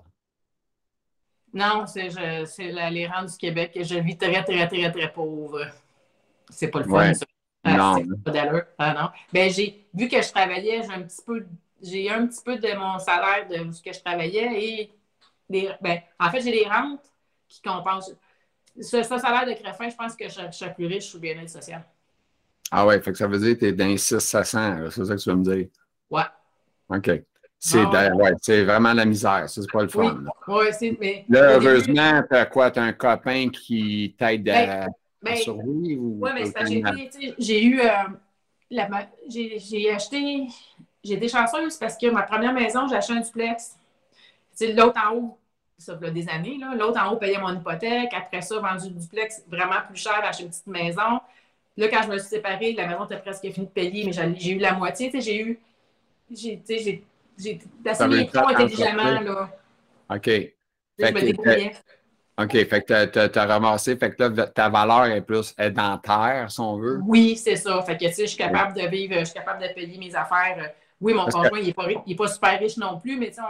Non, c'est je- c'est la- les rangs du Québec. Je vis très, très, très, très pauvre. C'est pas le fun,
Ouais.
ça. Ah,
Non.
pas d'allure. Ah non. Ben, j'ai vu que je travaillais, j'ai un petit peu, j'ai un petit peu de mon salaire de ce que je travaillais et les, ben, en fait, j'ai des rentes qui compensent. Ce, ce salaire de Crefin, je pense que je, je serais plus riche sous le bien-être social.
Ah ouais, fait que ça veut dire que tu es dans 600 là, c'est ça que tu veux me dire?
Ouais.
OK. C'est
Ah ouais.
de- ouais, c'est vraiment la misère, c'est pas le fun.
Oui. c'est. Mais,
Là, heureusement, t'as quoi? T'as un copain qui t'aide à, à
ben,
survivre? ou
Oui, mais c'est j'ai eu. euh, j'ai acheté. J'ai été chanceuse parce que ma première maison, j'ai acheté un duplex. L'autre en haut, ça fait des années, là. L'autre en haut payait mon hypothèque. Après ça, vendu le duplex vraiment plus cher, acheté une petite maison. Là, quand je me suis séparée, la maison était presque finie de payer, mais j'ai eu la moitié. J'ai eu. J'ai j'ai-
temps
trop
d'en
intelligemment, là.
OK.
Tu Je me débrouillais.
OK. Fait que t'as- t'as t'as ramassé. Fait que là, ta valeur est plus édentaire, si on veut.
Oui, c'est ça. Fait que, tu sais, je suis capable de vivre, je suis capable de payer mes affaires. Euh, Oui, mon
Parce que-
conjoint, il n'est pas, il est pas super riche non plus, mais tu sais,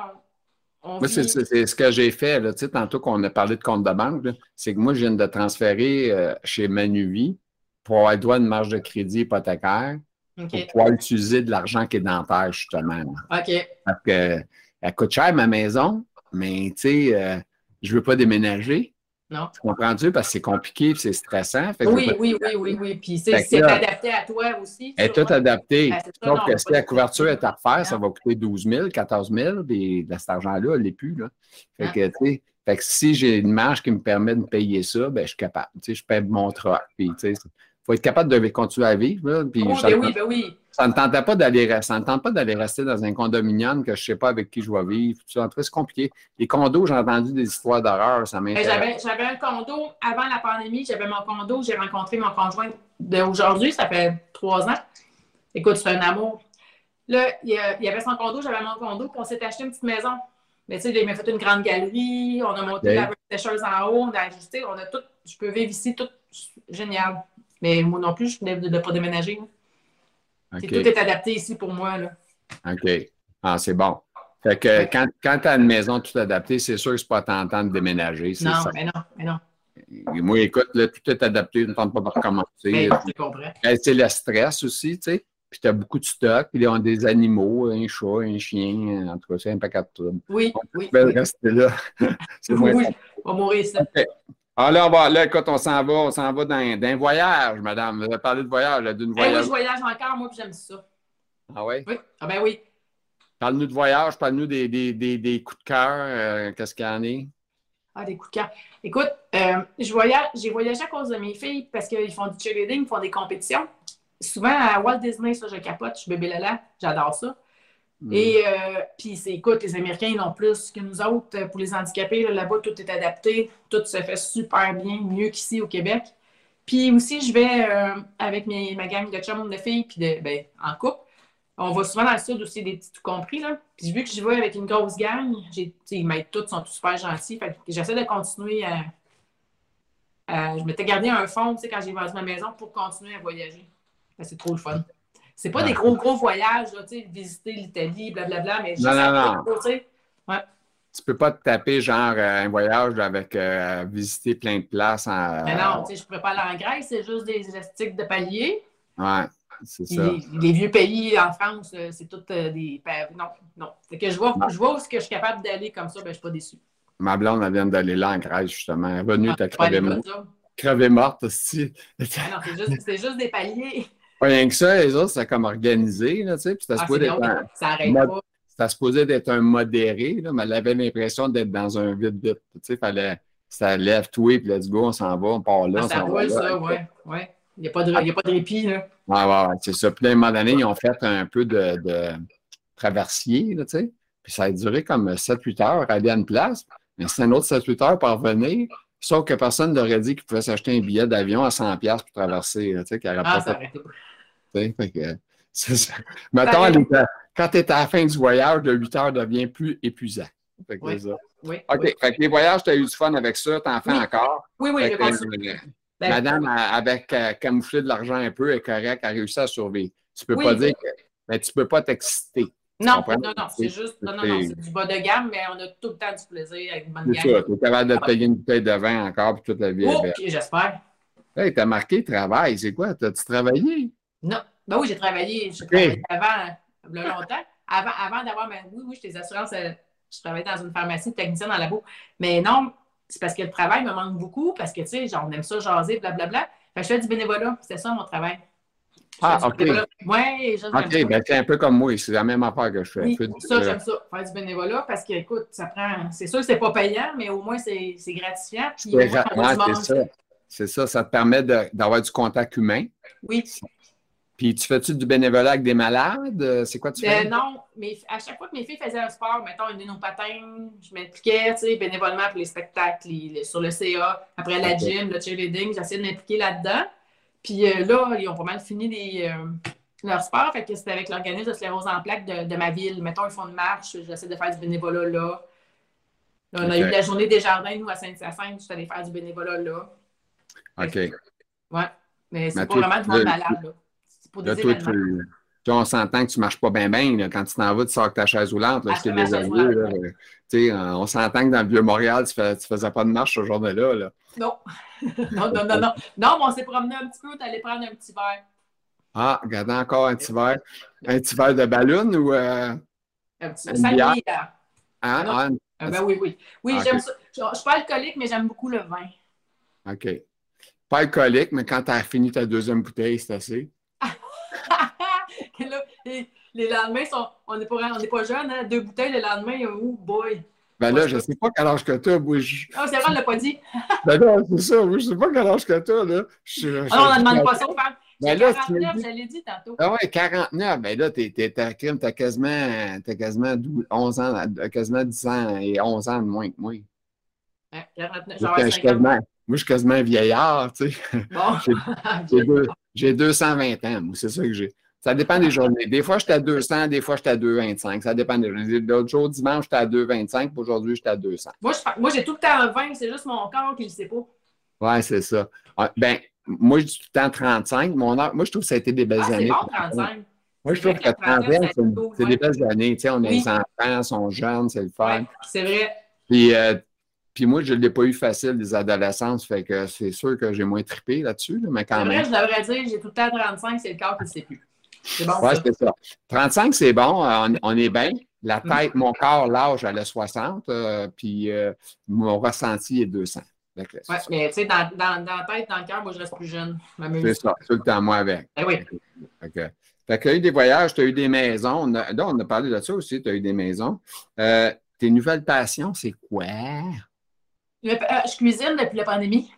on, on
Moi, c'est
vit-
c'est- ce que j'ai fait. Là. Tu sais, tantôt qu'on a parlé de compte de banque, là, c'est que moi, je viens de transférer euh, chez Manuvie pour avoir droit de marge de crédit hypothécaire Pour pouvoir utiliser de l'argent qui est dentaire, justement.
OK.
Parce que elle coûte cher, ma maison, mais tu sais, euh, je ne veux pas déménager.
Non.
Tu comprends-tu? Parce que c'est compliqué et c'est stressant. Fait que je
Oui, oui, oui, oui, oui. Puis c'est adapté à toi aussi.
Elle est
vois.
adaptée.
Ben,
que
on
si la couverture est à refaire, ça va coûter 12 000, 14 000, puis cet argent-là, elle n'est plus. Là. Fait que, tu sais, fait que si j'ai une marge qui me permet de payer ça, ben, je suis capable. Tu sais, je paie mon truck. Puis, tu sais, faut être capable de continuer à vivre. Là, puis
Oh,
ça,
ben oui, ben oui.
ça ne tentait pas d'aller ça me tente pas d'aller rester dans un condominium que je ne sais pas avec qui je vais vivre. Tout ça. En tout cas, c'est compliqué. Les condos, j'ai entendu des histoires d'horreur, ça
Ben,
m'intéresse.
J'avais un condo avant la pandémie, j'avais mon condo, j'ai rencontré mon conjoint d'aujourd'hui, ça fait trois ans. Écoute, c'est un amour. Là, il y, avait son condo, j'avais mon condo, puis on s'est acheté une petite maison. Mais tu sais, il m'a fait une grande galerie, on a monté
Ok.
la sécheuse en haut, on a ajusté, on a tout. Je peux vivre ici, tout génial. Mais moi non plus, je ne pas déménager. là. Tout est adapté ici pour moi. Là.
OK. Ah, c'est bon. Fait que
Ouais.
quand, quand tu as une maison toute adaptée, c'est sûr que c'est pas tentant de déménager.
Non,
ça.
mais non, mais non.
Et Moi, écoute, là, tout est adapté, je ne tente pas de recommencer.
Comprends.
Euh, C'est le stress aussi, tu sais. Puis tu as beaucoup de stock, puis ils ont des animaux, un chat, un chien, en tout cas, c'est un paquet de trucs.
Oui, oui.
Je vais
oui.
rester là.
Oui, on va mourir ici.
Ah là, on va, là, écoute, on s'en va, on s'en va dans, dans un voyage, madame. Vous avez parlé de voyage, d'une
Eh oui,
voyage.
je voyage encore, moi, puis j'aime ça.
Ah ouais?
Oui, ah ben oui.
Parle-nous de voyage, parle-nous des, des, des, des coups de cœur, euh, qu'est-ce qu'il y en est?
Ah, des coups de cœur. Écoute, euh, je voyage, j'ai voyagé à cause de mes filles parce qu'ils font du cheerleading, ils font des compétitions. Souvent à Walt Disney, ça, je capote, je suis bébé Lala, j'adore ça. Et euh, puis, écoute, les Américains, ils ont plus que nous autres. Pour les handicapés, là-bas, tout est adapté, tout se fait super bien, mieux qu'ici au Québec. Puis aussi, je vais euh, avec mes, ma gang de chums de filles, puis de, ben, en couple. On va souvent dans le sud aussi, des petits tout compris. Là. Puis vu que je vais avec une grosse gang, ils m'aident tous, sont tous super gentils. Fait j'essaie de continuer à. je m'étais gardé un fond quand j'ai vendu ma maison pour continuer à voyager. C'est trop le fun. C'est pas des gros, gros voyages, là, visiter l'Italie, blablabla, mais juste
non, non, non.
tu. Ouais.
Tu peux pas te taper genre euh, un voyage avec euh, visiter plein de places. En,
mais non, tu sais, je pourrais pas aller en Grèce, c'est juste des élastiques de palier.
Ouais. C'est ça.
Les, vieux pays en France, euh, c'est tout des. Non, non. Fait que je vois, je vois où ce que je suis capable d'aller comme ça, ben, je suis pas déçu.
Ma blonde, elle vient d'aller là en Grèce, justement. Elle est venue, ah, t'as. Crevé morte aussi.
Ah non, c'est juste, juste, des paliers.
Rien que ça, les autres, c'est comme organisé, là, tu sais. Puis
ah, supposé.
C'était supposé d'être un modéré, là, mais elle avait l'impression d'être dans un vide-vide. Tu sais, fallait. Ça lève tout et puis let's go, on s'en va, on part là.
Ah, ça roule, ça, ouais. ouais. Il n'y a, pas de, il y a pas de répit, là.
Ouais, ouais, ouais, c'est ça. Puis à un moment donné, ils ont fait un peu de, de traversier, là, tu sais. Puis ça a duré comme 7-8 heures à aller à une place. Mais c'est un autre 7-8 heures pour revenir. Sauf que personne n'aurait dit qu'il pouvait s'acheter un billet d'avion à 100$ pour traverser. Tu sais, qu'il
ah, pas ça.
Mettons, quand tu es à la fin du voyage, le 8 heures devient plus épuisant.
Fait que oui. Ça. oui.
OK. Fait que les voyages, tu as eu du fun avec ça, tu en fais encore.
Oui, oui,
je pense. Ben, madame, avec euh, camouflé de l'argent un peu, est correcte, a réussi à survivre. Tu peux pas dire que. Mais tu peux pas t'exciter.
Non, non, non, c'est juste. Non, non, non, c'est du bas de gamme, mais on a tout le temps du plaisir avec une bonne gamme.
C'est ça, tu es capable de te payer une bouteille de vin encore, puis toute la vie.
Oh, j'espère.
Hey, t'as marqué travail, c'est quoi? T'as-tu travaillé?
Non. Ben oui, j'ai travaillé, avant, longtemps. Avant, avant d'avoir ma. Oui, oui, j'étais des assurances. Euh, je travaillais dans une pharmacie, technicienne dans la labo. Mais non, c'est parce que le travail me manque beaucoup, parce que, tu sais, genre, on aime ça jaser, blablabla. Fait que je fais du bénévolat, c'est ça mon travail.
Ah, OK.
Oui,
OK, ben c'est un peu comme moi, c'est la même affaire que je fais.
Oui, ça, j'aime ça, faire du bénévolat, parce que, écoute, ça prend. C'est sûr que c'est pas payant, mais au moins, c'est gratifiant. Puis,
c'est ça. C'est ça, ça te permet d'avoir du contact humain.
Oui.
Puis tu fais-tu du bénévolat avec des malades? Euh, c'est quoi tu fais?
Euh, non, mais à chaque fois que mes filles faisaient un sport, mettons une nos patins, je m'impliquais, tu sais, bénévolement pour les spectacles, sur le CA, après la gym, le cheerleading, j'essayais de m'impliquer là-dedans. Puis euh, là, ils ont pas mal fini des, leur sport, fait que c'était avec l'organisme de sclérose en plaques de, ma ville. Mettons, ils font une marche, j'essaie de faire du bénévolat là. on a eu la journée des jardins, nous, à Sainte-Hyacinthe, je suis allée faire du bénévolat là.
OK.
Ouais, mais c'est pas vraiment du monde malade, là
là, toi, tu, on s'entend que tu ne marches pas bien, bien. Quand tu t'en vas, tu sors avec ta chaise roulante. Là, je t'ai désolé. On s'entend que dans le Vieux-Montréal, tu ne faisais pas de marche ce jour-là.
Là. Non. non, non, non, non. Non, mais on s'est promené un petit peu, tu allé prendre un petit verre.
Ah, regardez encore un petit verre. Un petit verre de ballon ou. Euh,
un petit verre. Hein?
Ah,
ah, ben oui, oui. Oui, j'aime ça. Je ne suis pas alcoolique, mais j'aime beaucoup le vin.
OK. Pas alcoolique, mais quand tu as fini ta deuxième bouteille, c'est assez.
les, lendemains, sont, on n'est pas, on pas jeunes, hein? deux bouteilles le lendemain, oh boy!
Ben là, je ne sais pas quel âge que tu as.
je... Ah, c'est vrai, on ne l'a pas dit.
ben non, c'est ça. je ne sais pas quel âge que tu as. Là.
ah, on ne demande pas ça aux femmes. Ben là, 49, je l'ai dit tantôt. Ah
ouais, 49. Ben là, tu as quasiment, as quasiment 11 ans, quasiment 10 ans et 11 ans de moins que moi.
Ouais, 49, genre moi, je
moi, je suis quasiment vieillard, tu sais. Bon. J'ai 220 ans, c'est ça que j'ai. Ça dépend des journées. Des fois, j'étais à 200, des fois, j'étais à 225. Ça dépend des journées. L'autre jour, dimanche, j'étais à 225, puis aujourd'hui, j'étais à 200.
Moi, j'ai tout le temps 20, c'est juste mon corps qui ne le sait pas.
Oui, c'est ça. Ah, ben, moi, je dis tout le temps 35. Mon moi, je trouve que ça a été des belles
ah,
années.
Bon, 35.
Moi, je trouve que 30 ans, c'est des belles années. Tu sais, on a des enfants, ils sont jeunes, c'est le fun.
Ouais, c'est vrai.
Puis, euh, puis moi, je ne l'ai pas eu facile des adolescences, fait que c'est sûr que j'ai moins trippé là-dessus, mais quand même.
Vrai, je devrais dire, j'ai tout le temps 35, c'est le corps qui ne sait plus.
C'est bon. Oui, c'est ça. 35, c'est bon, on, est bien. La mm. tête, mon corps, l'âge, elle est 60, euh, puis euh, mon ressenti est 200.
Oui, mais tu sais, dans, dans, dans, la tête, dans le cœur, moi, je reste plus jeune.
C'est ça, tout le temps, moi avec.
Ben oui.
OK. Fait que tu as eu des voyages, tu as eu des maisons. On a, on a parlé de ça aussi, tu as eu des maisons. Euh, tes nouvelles passions, c'est quoi?
Je cuisine depuis la pandémie.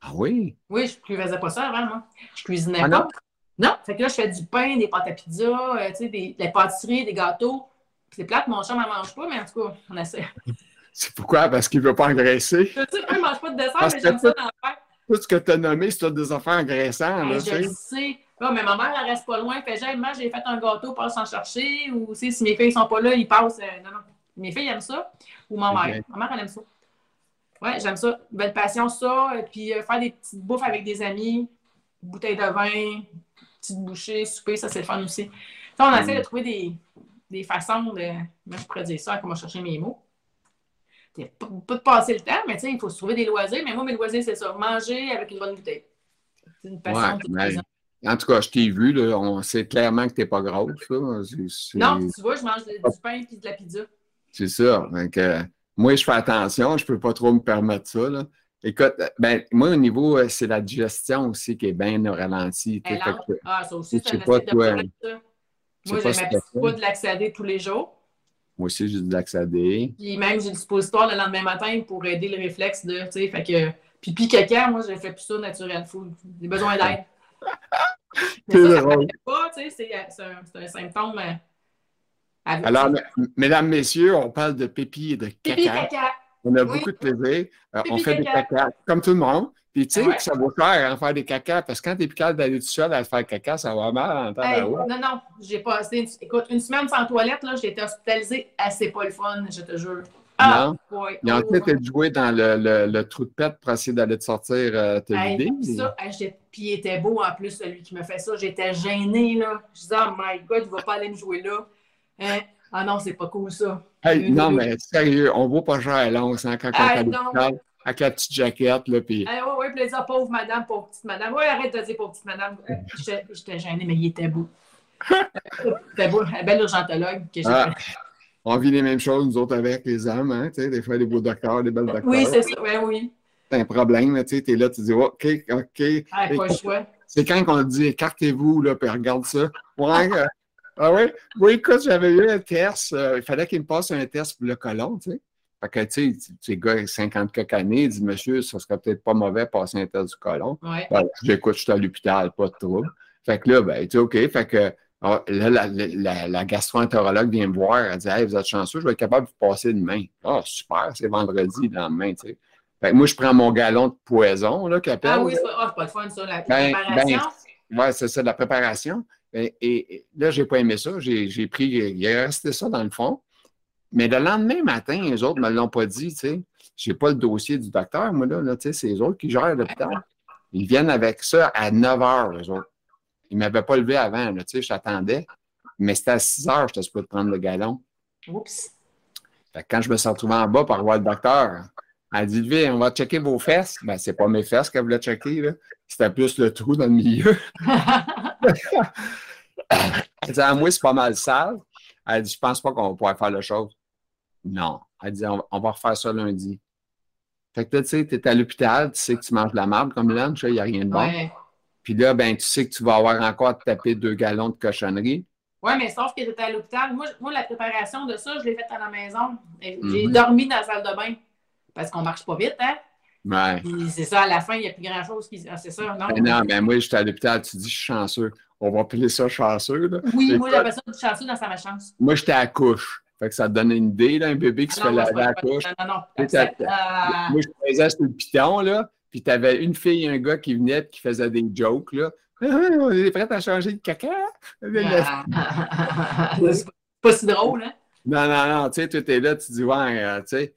Ah oui?
Oui, je ne faisais pas ça avant, moi. Je cuisinais ah, pas. Non? fait que là, je fais du pain, des pâtes à pizza, euh, tu sais, des, des pâtisseries, des gâteaux. C'est plate, mon chat ne mange pas, mais en tout cas, on essaie.
C'est pourquoi? Parce qu'il ne veut pas engraisser.
Je sais, il ne mange pas de dessert, mais j'aime ça dans faire.
Tout ce que tu as nommé, c'est des affaires engraissants.
Là, je sais. mais ma mère, elle reste pas loin. Fait j'ai j'ai fait un gâteau, passe en chercher. Ou si mes filles ne sont pas là, ils passent. Euh, non, non. Mes filles aiment ça. Ou ma mère. Ma mère, elle aime ça. Ouais, j'aime ça. Belle passion, ça. Puis euh, faire des petites bouffes avec des amis, bouteille de vin, petite bouchée, souper, ça, c'est le fun aussi. Ça, on essaie de trouver des, des façons de. Moi, je pourrais dire ça, comment chercher mes mots. Pas de passer le temps, mais tu sais, il faut se trouver des loisirs. Mais moi, mes loisirs, c'est ça. Manger avec une bonne bouteille. C'est une passion.
Ouais, en tout cas, je t'ai vu, là, on sait clairement que tu n'es pas grosse.
Non, tu vois, je mange du pain et de la pizza.
C'est ça. Donc, euh, moi, je fais attention, je ne peux pas trop me permettre ça. Là. Écoute, ben, moi, au niveau, euh, c'est la digestion aussi qui est bien ralenti.
ah, ça aussi, c'est un pas, toi, ça. Moi, j'ai ma petite poudre de laxadé tous les jours.
Moi aussi, j'ai du laxadé.
Puis même, j'ai du suppositoire le lendemain matin pour aider le réflexe de, tu sais, fait que pipi caca, moi, je fais plus ça naturel food. J'ai besoin d'aide. c'est sais, c'est un, un, symptôme.
Alors, mesdames, messieurs, on parle de pipi et de caca.
Caca.
On a beaucoup de plaisir. Euh, on fait des caca comme tout le monde. Puis tu sais que ça va faire en faire des caca, parce que quand t'es plus calme d'aller tout seul à faire caca, ça va mal en temps
hey, Non, non, j'ai passé, écoute, une semaine sans toilette, là, j'ai été hospitalisée, assez pas le fun, je te jure.
Ah, non. Ouais. Ils ont oh, peut-être ouais. joué dans le, le, le, trou de pète pour essayer d'aller te sortir euh, te
hey, vider. Ça, hey, puis il était beau en plus, celui qui me fait ça. J'étais gênée, là. Je disais, oh my God, il va pas aller me jouer là. Hein? Ah non, c'est pas cool ça.
Hey, non, mais sérieux, on vaut pas cher à l'once hein, quand on est à l'hôpital avec la petite jaquette. Là, puis...
oui, oui, puis les pauvre madame, pauvre petite madame. Oui, arrête de dire pauvre petite madame. Euh, j'étais gênée, mais il était beau. C'était beau, un bel urgentologue que j'ai ah,
On vit les mêmes choses, nous autres, avec les hommes. Hein, tu sais, des fois, des beaux docteurs, des belles docteurs.
Oui, c'est ça, oui, oui.
C'est un problème, tu sais, es là, tu dis, OK, OK.
Ah.
C'est quand on dit, écartez-vous, là, puis regarde ça. Ouais, euh, ah oui? Oui, écoute, j'avais eu un test. Euh, il fallait qu'il me passe un test pour le colon, tu sais. Fait que, tu sais, ces gars, 50 quelques années, dit, monsieur, ça serait peut-être pas mauvais de passer un test du colon.
Ouais.
Ben, j'écoute, je suis à l'hôpital, pas de trouble. Fait que là, ben, tu sais, OK. Fait que ah, là, la, la, la gastroentérologue vient me voir. Elle dit, hey, vous êtes chanceux, je vais être capable de vous passer demain. Ah, oh, super, c'est vendredi, dans main, tu sais. Fait que moi, je prends mon galon de poison, là, qu'appelle.
Ah oui, c'est pas, oh, pas de fun, ça, la ben, préparation.
Ben, ouais, c'est ça, la préparation. Et, et là, j'ai pas aimé ça. J'ai pris, il est resté ça dans le fond. Mais le lendemain matin, les autres ne me l'ont pas dit, tu sais. Je n'ai pas le dossier du docteur, moi, là, là tu sais, c'est les autres qui gèrent l'hôpital. Ils viennent avec ça à 9 heures, les autres. Ils ne m'avaient pas levé avant, là, tu sais, j'attendais. Mais c'était à 6 heures, je te de prendre le galon.
Oups.
Fait que quand je me suis retrouvé en bas pour voir le docteur, elle dit Levez, on va checker vos fesses. Ben, c'est pas mes fesses qu'elle voulait checker, là. C'était plus le trou dans le milieu. elle dit À moi, c'est pas mal sale. Elle dit Je pense pas qu'on va pouvoir faire la chose. Non. Elle dit, on, va refaire ça lundi. Fait que là, tu sais, tu es à l'hôpital, tu sais que tu manges de la marde comme lunch, il n'y a rien de bon. Puis là, ben, tu sais que tu vas avoir encore à te taper deux galons de cochonnerie.
Oui, mais sauf que tu à l'hôpital. Moi, moi, la préparation de ça, je l'ai faite à la maison. J'ai mhm. dormi dans la salle de bain. Parce qu'on marche pas vite, hein?
Ouais.
c'est ça, à la fin, il n'y a plus grand-chose qui. Ah, c'est ça, non?
Ben non, mais moi, j'étais à l'hôpital, tu dis, je suis chanceux. On va appeler ça chanceux, là.
Oui, moi, j'appelle ça chanceux dans sa malchance.
Moi, j'étais à couche. Fait que ça te donne une idée, là, un bébé qui se fait laver à la couche.
Non, non, non. Euh,
moi, je faisais sur le piton, là, puis tu avais une fille et un gars qui venaient et qui faisaient des jokes, là. Ah, on est prêt à changer de caca?
Ah. c'est pas si drôle, hein?
Non, non, non. Tu sais, tu es là, tu dis, ouais, euh, tu sais.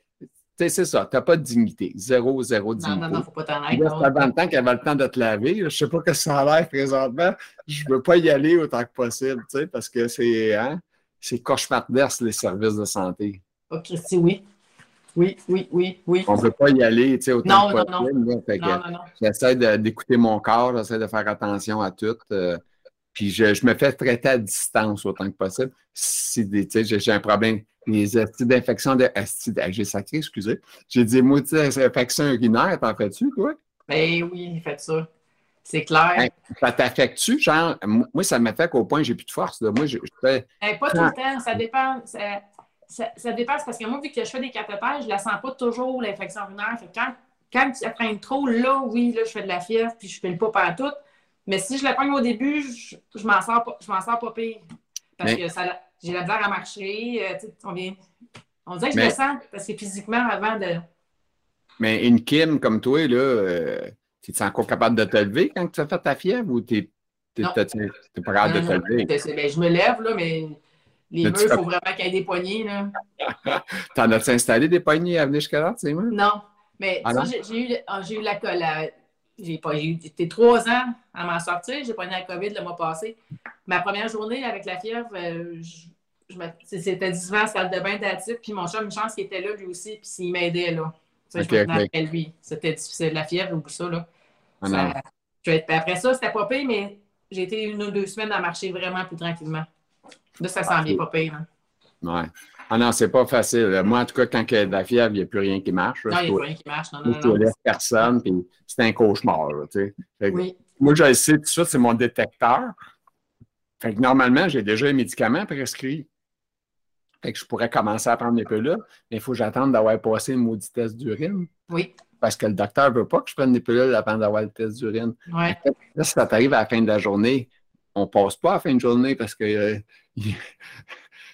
Tu sais, c'est ça, tu n'as pas de dignité. Zéro, zéro dignité.
Non, non, non, faut pas t'en.
Ça fait 20 ans qu'elle avait le temps de te laver. Je ne sais pas que ça a l'air présentement. Je ne veux pas y aller autant que possible, tu sais, parce que c'est. Hein? c'est cauchemardesque, les services de santé.
Oh, Christy, oui. Oui, oui, oui, oui.
On ne peut pas y aller, tu sais, autant
non, que non, possible. Non. non, non, non.
J'essaie d'écouter mon corps, j'essaie de faire attention à tout. Euh, puis je, je, me fais traiter à distance autant que possible. Si j'ai un problème, les acides d'infection de j'ai sacré, excusez. J'ai dit des infections urinaires, t'en fais-tu, toi?
Ben oui, faites ça. C'est clair.
ça t'affecte-tu? Genre, moi, ça m'affecte au point où j'ai plus de force. Moi, je, fais...
pas tout le temps. Ça dépend. ça, ça dépasse parce que moi, vu que je fais des cathéters, je la sens pas toujours, l'infection urinaire. Fait que quand, quand ça traîne trop, là, oui, là, je fais de la fièvre, puis je fais le pas partout. Mais si je la prends au début, je, je m'en sors pas, je m'en sors pas pire. Parce
Mais-
que ça, j'ai la misère à marcher. euh, tu on, vient, on dirait que je le sens parce que physiquement, avant de.
Mais une Kim comme toi, là, euh, es-tu encore capable de te lever quand tu as fait ta fièvre ou t'as- t'es pas capable de te lever?
ben, je me lève, là, mais les murs,
tu
il faut vraiment qu'il y ait des poignées.
T'en as-tu installé des poignées à venir jusqu'à là, tu sais, moi?
Non. Mais
Ah
j'ai eu, ah, eu la colle. J'ai pas, eu trois ans à m'en sortir. J'ai pogné la COVID le mois passé. Ma première journée avec la fièvre, euh, je- me- c'était 10 ans, salle de bain d'actif. Puis mon chum, une chance qu'il était là lui aussi, puis il m'aidait. là. Ça,
Ok,
je me lui. C'était difficile. La fièvre, ou ça. Là.
Ah
Ça- je après ça, c'était pas pire, mais j'ai été une ou deux semaines à marcher vraiment plus tranquillement. Là, ça sent bien pas pire. hein.
Ouais. Ah non, c'est pas facile. Moi, en tout cas, quand il y a de la fièvre, il n'y a plus rien qui marche. là.
Non, il n'y a pas rien qui marche. Non,
je
non, non.
personne, puis c'est un cauchemar, là, tu sais. Fait que
Oui.
Moi, je le sais tout de suite, c'est mon détecteur. Fait que normalement, j'ai déjà un médicament prescrit. Fait que je pourrais commencer à prendre mes pilules, mais il faut que j'attende d'avoir passé le maudit test d'urine.
Oui.
Parce que le docteur ne veut pas que je prenne des pilules avant d'avoir le test d'urine.
Ouais.
Là, si ça t'arrive à la fin de la journée, on ne passe pas à la fin de journée parce qu'il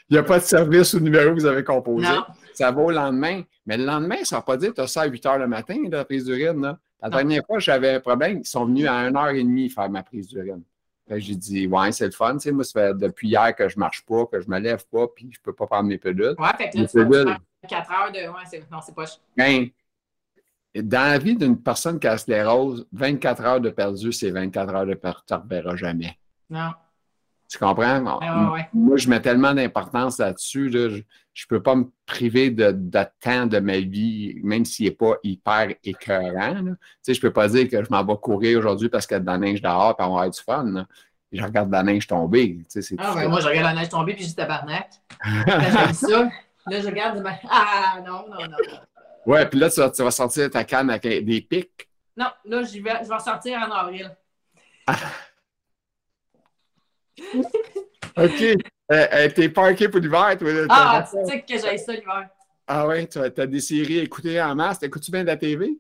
n'y a pas de service au numéro que vous avez composé.
Non.
Ça va au lendemain. Mais le lendemain, ça ne va pas dire que tu as ça à 8 heures le matin, la prise d'urine. La
Non.
dernière fois, j'avais un problème. Ils sont venus à 1h30 faire ma prise d'urine. Que J'ai dit, ouais, c'est le fun. Tu sais, moi, ça fait depuis hier que je ne marche pas, que je ne me lève pas, puis je ne peux pas prendre mes pilules.
Ouais, fait que là, tu vas
pilules.
faire 4 heures de. Ouais, c'est... Non, c'est pas.
Ben, dans la vie d'une personne qui a sclérose, 24 heures de perdu, c'est 24 heures de perdu, tu ne reverras jamais.
Non.
Tu comprends?
Ouais, ouais, ouais.
Moi, je mets tellement d'importance là-dessus. là, je ne peux pas me priver de, de temps de ma vie, même s'il n'est pas hyper écœurant. Tu sais, je ne peux pas dire que je m'en vais courir aujourd'hui parce qu'il y a de la neige dehors et on va avoir du fun. là. Je regarde de la neige tomber. Tu sais,
Ah, moi, je regarde la neige tomber puis je dis tabarnak. J'aime ça. Là, je regarde. Ah, non, non, non.
Ouais, puis là, tu vas, tu vas sortir ta canne avec des pics.
Non, là, vais, je vais sortir en avril.
OK. Euh, euh, T'es parké pour l'hiver, toi. là,
Ah, tu sais que j'ai ça l'hiver.
Ah ouais, tu as, t'as des séries à écouter en masse. T'écoutes-tu bien de la TV?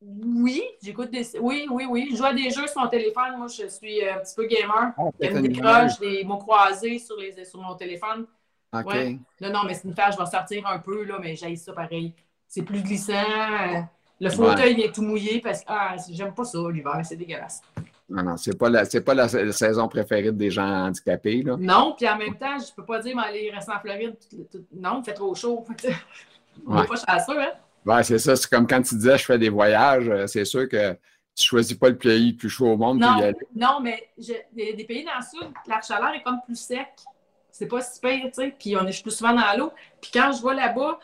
Oui, j'écoute des. Oui, oui, oui. Je joue à des jeux sur mon téléphone. Moi, je suis euh, un petit peu gamer.
Ah,
J'aime
peut-être
des mots croisés sur, les, sur mon téléphone.
OK.
Ouais. Là, non, mais c'est une faire, je vais sortir un peu, là, mais j'ai ça pareil. C'est plus glissant. Le fauteuil il est tout mouillé parce que ah, j'aime pas ça l'hiver, c'est dégueulasse.
Non, non, c'est pas la, c'est pas la, la saison préférée des gens handicapés, là.
Non, puis en même temps, je peux pas dire m'aller rester en Floride. tout- tout- Non, il fait trop chaud. On
Ouais.
pas chanceux, hein?
Ouais, c'est ça. C'est comme quand tu disais je fais des voyages, euh, c'est sûr que tu choisis pas le pays le plus chaud au monde pour y
Non,
aller.
non, mais je- des, des pays dans le sud, la chaleur est comme plus sec. C'est pas si pire, tu sais. Puis on est je suis plus souvent dans l'eau. Puis quand je vais là-bas,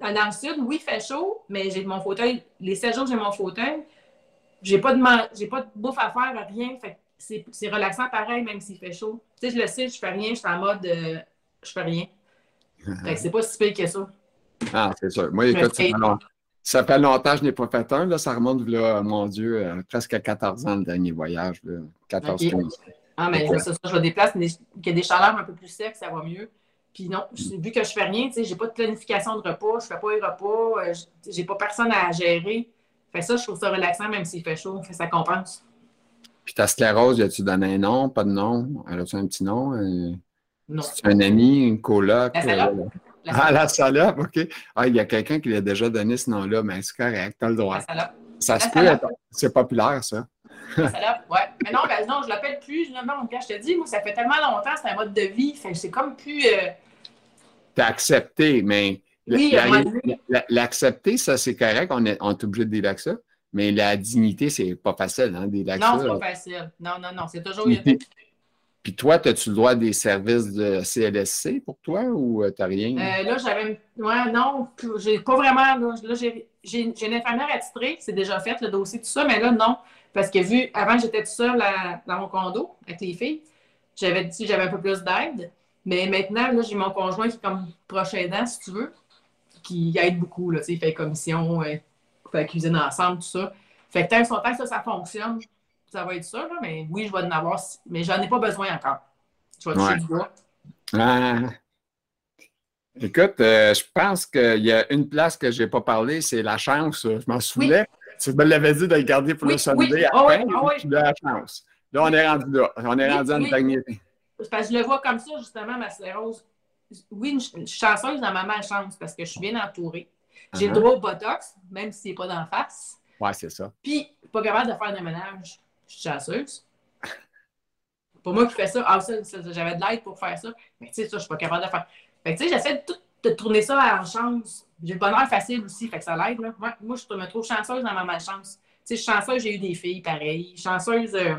dans dans le sud, oui, il fait chaud, mais j'ai mon fauteuil. Les 7 jours que j'ai mon fauteuil, j'ai pas de man- j'ai pas de bouffe à faire, rien. Fait c'est c'est relaxant pareil, même s'il fait chaud. Tu sais, je le sais, je fais rien, je suis en mode euh, je fais rien. Fait que c'est pas si pire que ça.
Ah, c'est sûr. Moi, écoute, ça fait, long- ça fait longtemps que je n'ai pas fait un. Là, ça remonte, là, mon Dieu, euh, presque à 14 ans le dernier voyage. Là. 14
Ok.
15.
Ah, mais
Pourquoi?
ça, ça, je me déplace, mais qu'il y a des chaleurs un peu plus secs, ça va mieux. Puis non, vu que je fais rien, tu sais, j'ai pas de planification de repas, je fais pas les repas, euh, je- j'ai pas personne à gérer. Fait ça, je trouve ça relaxant, même s'il fait chaud. Fait ça compense.
Puis ta sclérose, as-tu donné un nom, pas de nom? Elle a-tu un petit nom? Euh,
Non.
C'est un ami, une coloc?
La salope.
euh,
La
Ah, la salope, OK. Ah, il y a quelqu'un qui lui a déjà donné ce nom-là, mais c'est correct, t'as le droit.
La salope.
Ça se
La
peut,
salope.
c'est populaire, ça.
La salope, ouais. Mais non, ben non, je l'appelle plus. Non, non, je te dis, moi, ça fait tellement longtemps, c'est un mode de vie. Fait c'est comme plus. euh,
T'as accepté, mais
Oui,
l'accepter, ça, c'est correct, on est, on est obligé de dire ça. Mais la dignité, c'est pas facile, hein, avec
Non, c'est pas facile. Non, non, non. C'est toujours.
Puis, puis toi, as-tu le droit à des services de CLSC pour toi ou euh, t'as rien?
Euh, là, j'avais. Ouais, non, j'ai pas vraiment. Là, Là, j'ai une infirmière attitrée, c'est déjà fait, le dossier, tout ça, mais là, non. Parce que vu, avant, j'étais toute seule à- dans mon condo avec les filles. J'avais dit j'avais un peu plus d'aide. Mais maintenant, là, j'ai mon conjoint qui est comme proche aidant, si tu veux, qui aide beaucoup, là, tu sais, il fait commission, euh, fait cuisine ensemble, tout ça. Fait que tant que son temps ça, ça fonctionne, ça va être ça, là, mais oui, je vais en avoir, mais j'en ai pas besoin encore. Je vais toucher du bois.
Ah. Écoute, euh, je pense qu'il y a une place que je n'ai pas parlé, c'est la chance. Je m'en souvenais. Tu me l'avais dit de le garder pour le samedi
oui.
à
oh, fin,
oh, oui. la chance. Là, on est rendu là. On est rendu en dernier.
Parce que je le vois comme ça, justement, ma sclérose. Oui, je suis chanceuse dans ma malchance parce que je suis bien entourée. J'ai uh -huh. le droit au Botox, même si n'est pas d'en face.
Oui, c'est ça.
Puis, pas capable de faire de ménage. Je suis chanceuse. Pour moi qui fais ça, ah, ça, ça j'avais de l'aide pour faire ça. Mais tu sais, ça, je suis pas capable de faire. Fait que, tu sais, j'essaie de, tout, de tourner ça en chance. J'ai le bonheur facile aussi, fait que ça l'aide. Moi, moi, je me trouve chanceuse dans ma malchance. Tu sais, je suis chanceuse, j'ai eu des filles pareilles. Chanceuse, euh,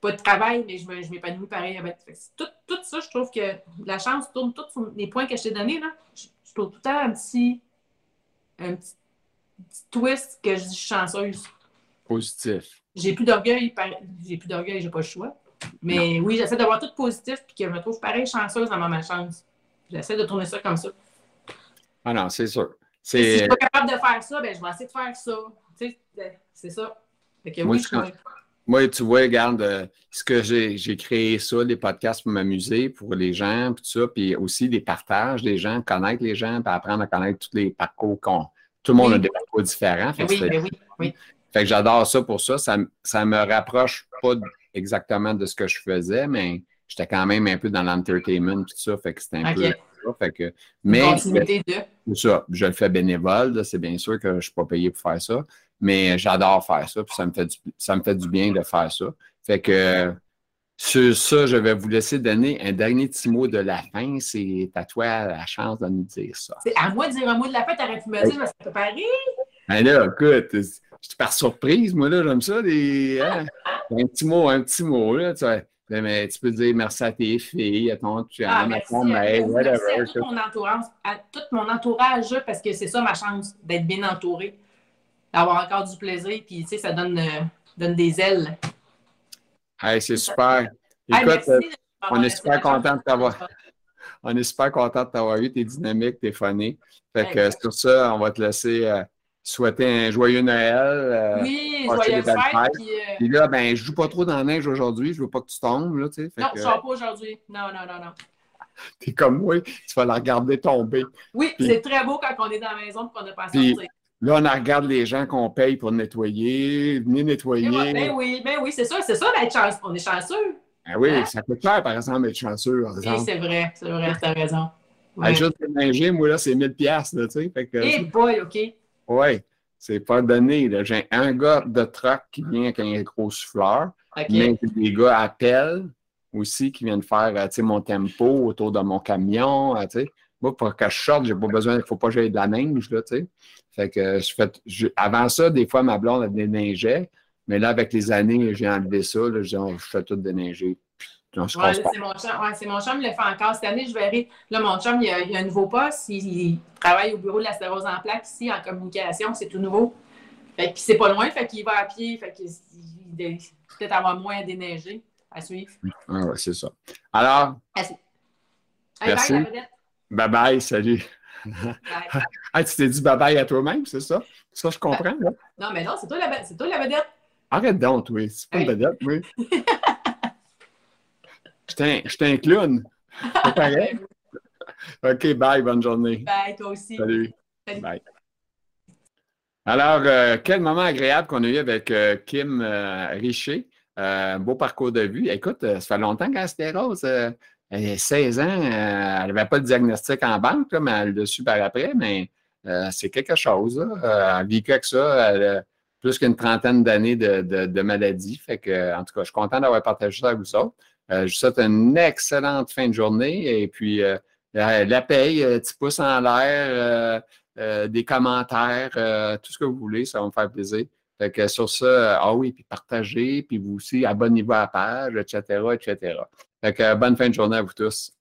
pas de travail, mais je m'épanouis pareil avec. Tout, tout, ça, je trouve que la chance tourne tous les points que je t'ai donnés. Là. Je, je, trouve tout le temps un petit, un petit, petit twist que je suis chanceuse.
Positif.
J'ai plus d'orgueil, j'ai plus d'orgueil, j'ai pas le choix. Mais non. oui, j'essaie d'avoir tout positif puis que je me trouve pareil chanceuse dans ma malchance. J'essaie de tourner ça comme ça.
Ah non, c'est sûr.
Si je suis pas capable de faire ça, ben, je vais essayer de faire ça. Tu sais, c'est ça. Fait que,
moi,
oui, je.
Moi, tu vois, regarde, euh, ce que j'ai créé ça, les podcasts pour m'amuser, pour les gens, puis tout ça, puis aussi des partages des gens, connaître les gens, puis apprendre à connaître tous les parcours qu'on. Tout le monde
oui.
a des parcours différents.
Fait oui, oui, oui.
Fait que j'adore ça pour ça. Ça, ça me rapproche pas exactement de ce que je faisais, mais j'étais quand même un peu dans l'entertainment tout ça, fait que c'était un
okay.
peu ça. Fait que, mais
de?
ça, je le fais bénévole, c'est bien sûr que je ne suis pas payé pour faire ça, mais j'adore faire ça, puis ça me, fait du, ça me fait du bien de faire ça. Fait que sur ça, je vais vous laisser donner un dernier petit mot de la fin. C'est à toi la chance de nous dire ça.
C'est à moi de dire un mot de la fin, t'aurais pu me dire, mais ça peut pas
Ben là, écoute, je par surprise, moi, là, j'aime ça, des, hein, un petit mot, un petit mot, là, tu sais. Mais tu peux dire merci à tes filles, à ton chum,
ah,
à ton mec, whatever.
Merci à tout mon entourage, à tout mon entourage, parce que c'est ça ma chance, d'être bien entouré, d'avoir encore du plaisir, puis tu sais, ça donne, euh, donne des ailes.
Hey, c'est super. Écoute,
merci,
euh, on est super content de t'avoir. On est super content de t'avoir eu, t'es dynamique, t'es funny. Fait que sur ça, on va te laisser euh, souhaiter un joyeux Noël.
Oui, joyeux fête. Puis,
puis, là, ben, je joue pas trop dans la neige aujourd'hui. Je veux pas que tu tombes. Là, tu sais,
non, je ne sors pas aujourd'hui. Non, non, non, non.
T'es comme moi, tu vas la regarder tomber.
Oui, c'est très beau quand on est dans la maison et qu'on n'a pas à sortir.
Là, on regarde les gens qu'on paye pour nettoyer. Venez nettoyer.
Ben, ben oui, ben oui, c'est ça, c'est ça d'être chanceux. On est chanceux.
Ben oui, hein? ça coûte cher, par exemple, d'être chanceux.
Oui, c'est vrai, c'est vrai, tu as raison.
Ouais. Juste déneiger, moi, là, c'est 1000 pièces tu sais. Fait que,
hey boy, OK.
Oui, c'est pas donné. J'ai un gars de truck qui vient avec un gros souffleur.
Okay.
Mais des gars à pelle aussi qui viennent faire, tu sais, mon tempo autour de mon camion, tu sais. Moi, pour que je sorte, j'ai pas besoin, il faut pas que j'aille de la neige, là, tu sais. Fait que je fais, je, avant ça, des fois, ma blonde, elle déneigeait. Mais là, avec les années, j'ai enlevé ça. Là, je, dis, oh, je fais tout déneiger.
Oui, c'est mon chum. Ouais, c'est mon chum, il le fait encore. Cette année, je verrai. Là, mon chum, il a, il a un nouveau poste. Il, il, travaille au bureau de la sclérose en plaques ici, en communication. C'est tout nouveau. Fait puis c'est pas loin, fait qu'il va à pied. Fait qu'il peut-être avoir moins à déneiger à suivre.
Ah ouais, c'est ça. Alors?
Merci.
Merci. Bye bye, salut. Ah, tu t'es dit bye bye à toi-même, c'est ça? Ça, je comprends. Là.
Non, mais non, c'est toi la, toi la vedette.
Arrête donc, oui. C'est pas hey. une vedette, oui. Je suis un clown. C'est pareil. OK, bye, bonne journée.
Bye, toi aussi.
Salut. Salut. Bye. Alors, euh, quel moment agréable qu'on a eu avec euh, Kim euh, Richer. beau parcours de vue. Écoute, ça fait longtemps qu'elle rose. Elle a 16 ans. elle n'avait pas de diagnostic en banque, là, mais elle l'a su par après. Mais c'est quelque chose. Là. elle a vécu avec ça. Elle a plus qu'une trentaine d'années de, maladie. Fait que, en tout cas, je suis content d'avoir partagé ça avec vous. Euh, je vous souhaite une excellente fin de journée et puis euh, la, paye, euh, petit pouce en l'air, des commentaires, tout ce que vous voulez, ça va me faire plaisir. Fait que sur ça, ah oui, puis partagez, puis vous aussi, abonnez-vous à la page, etc., etc. Fait que bonne fin de journée à vous tous.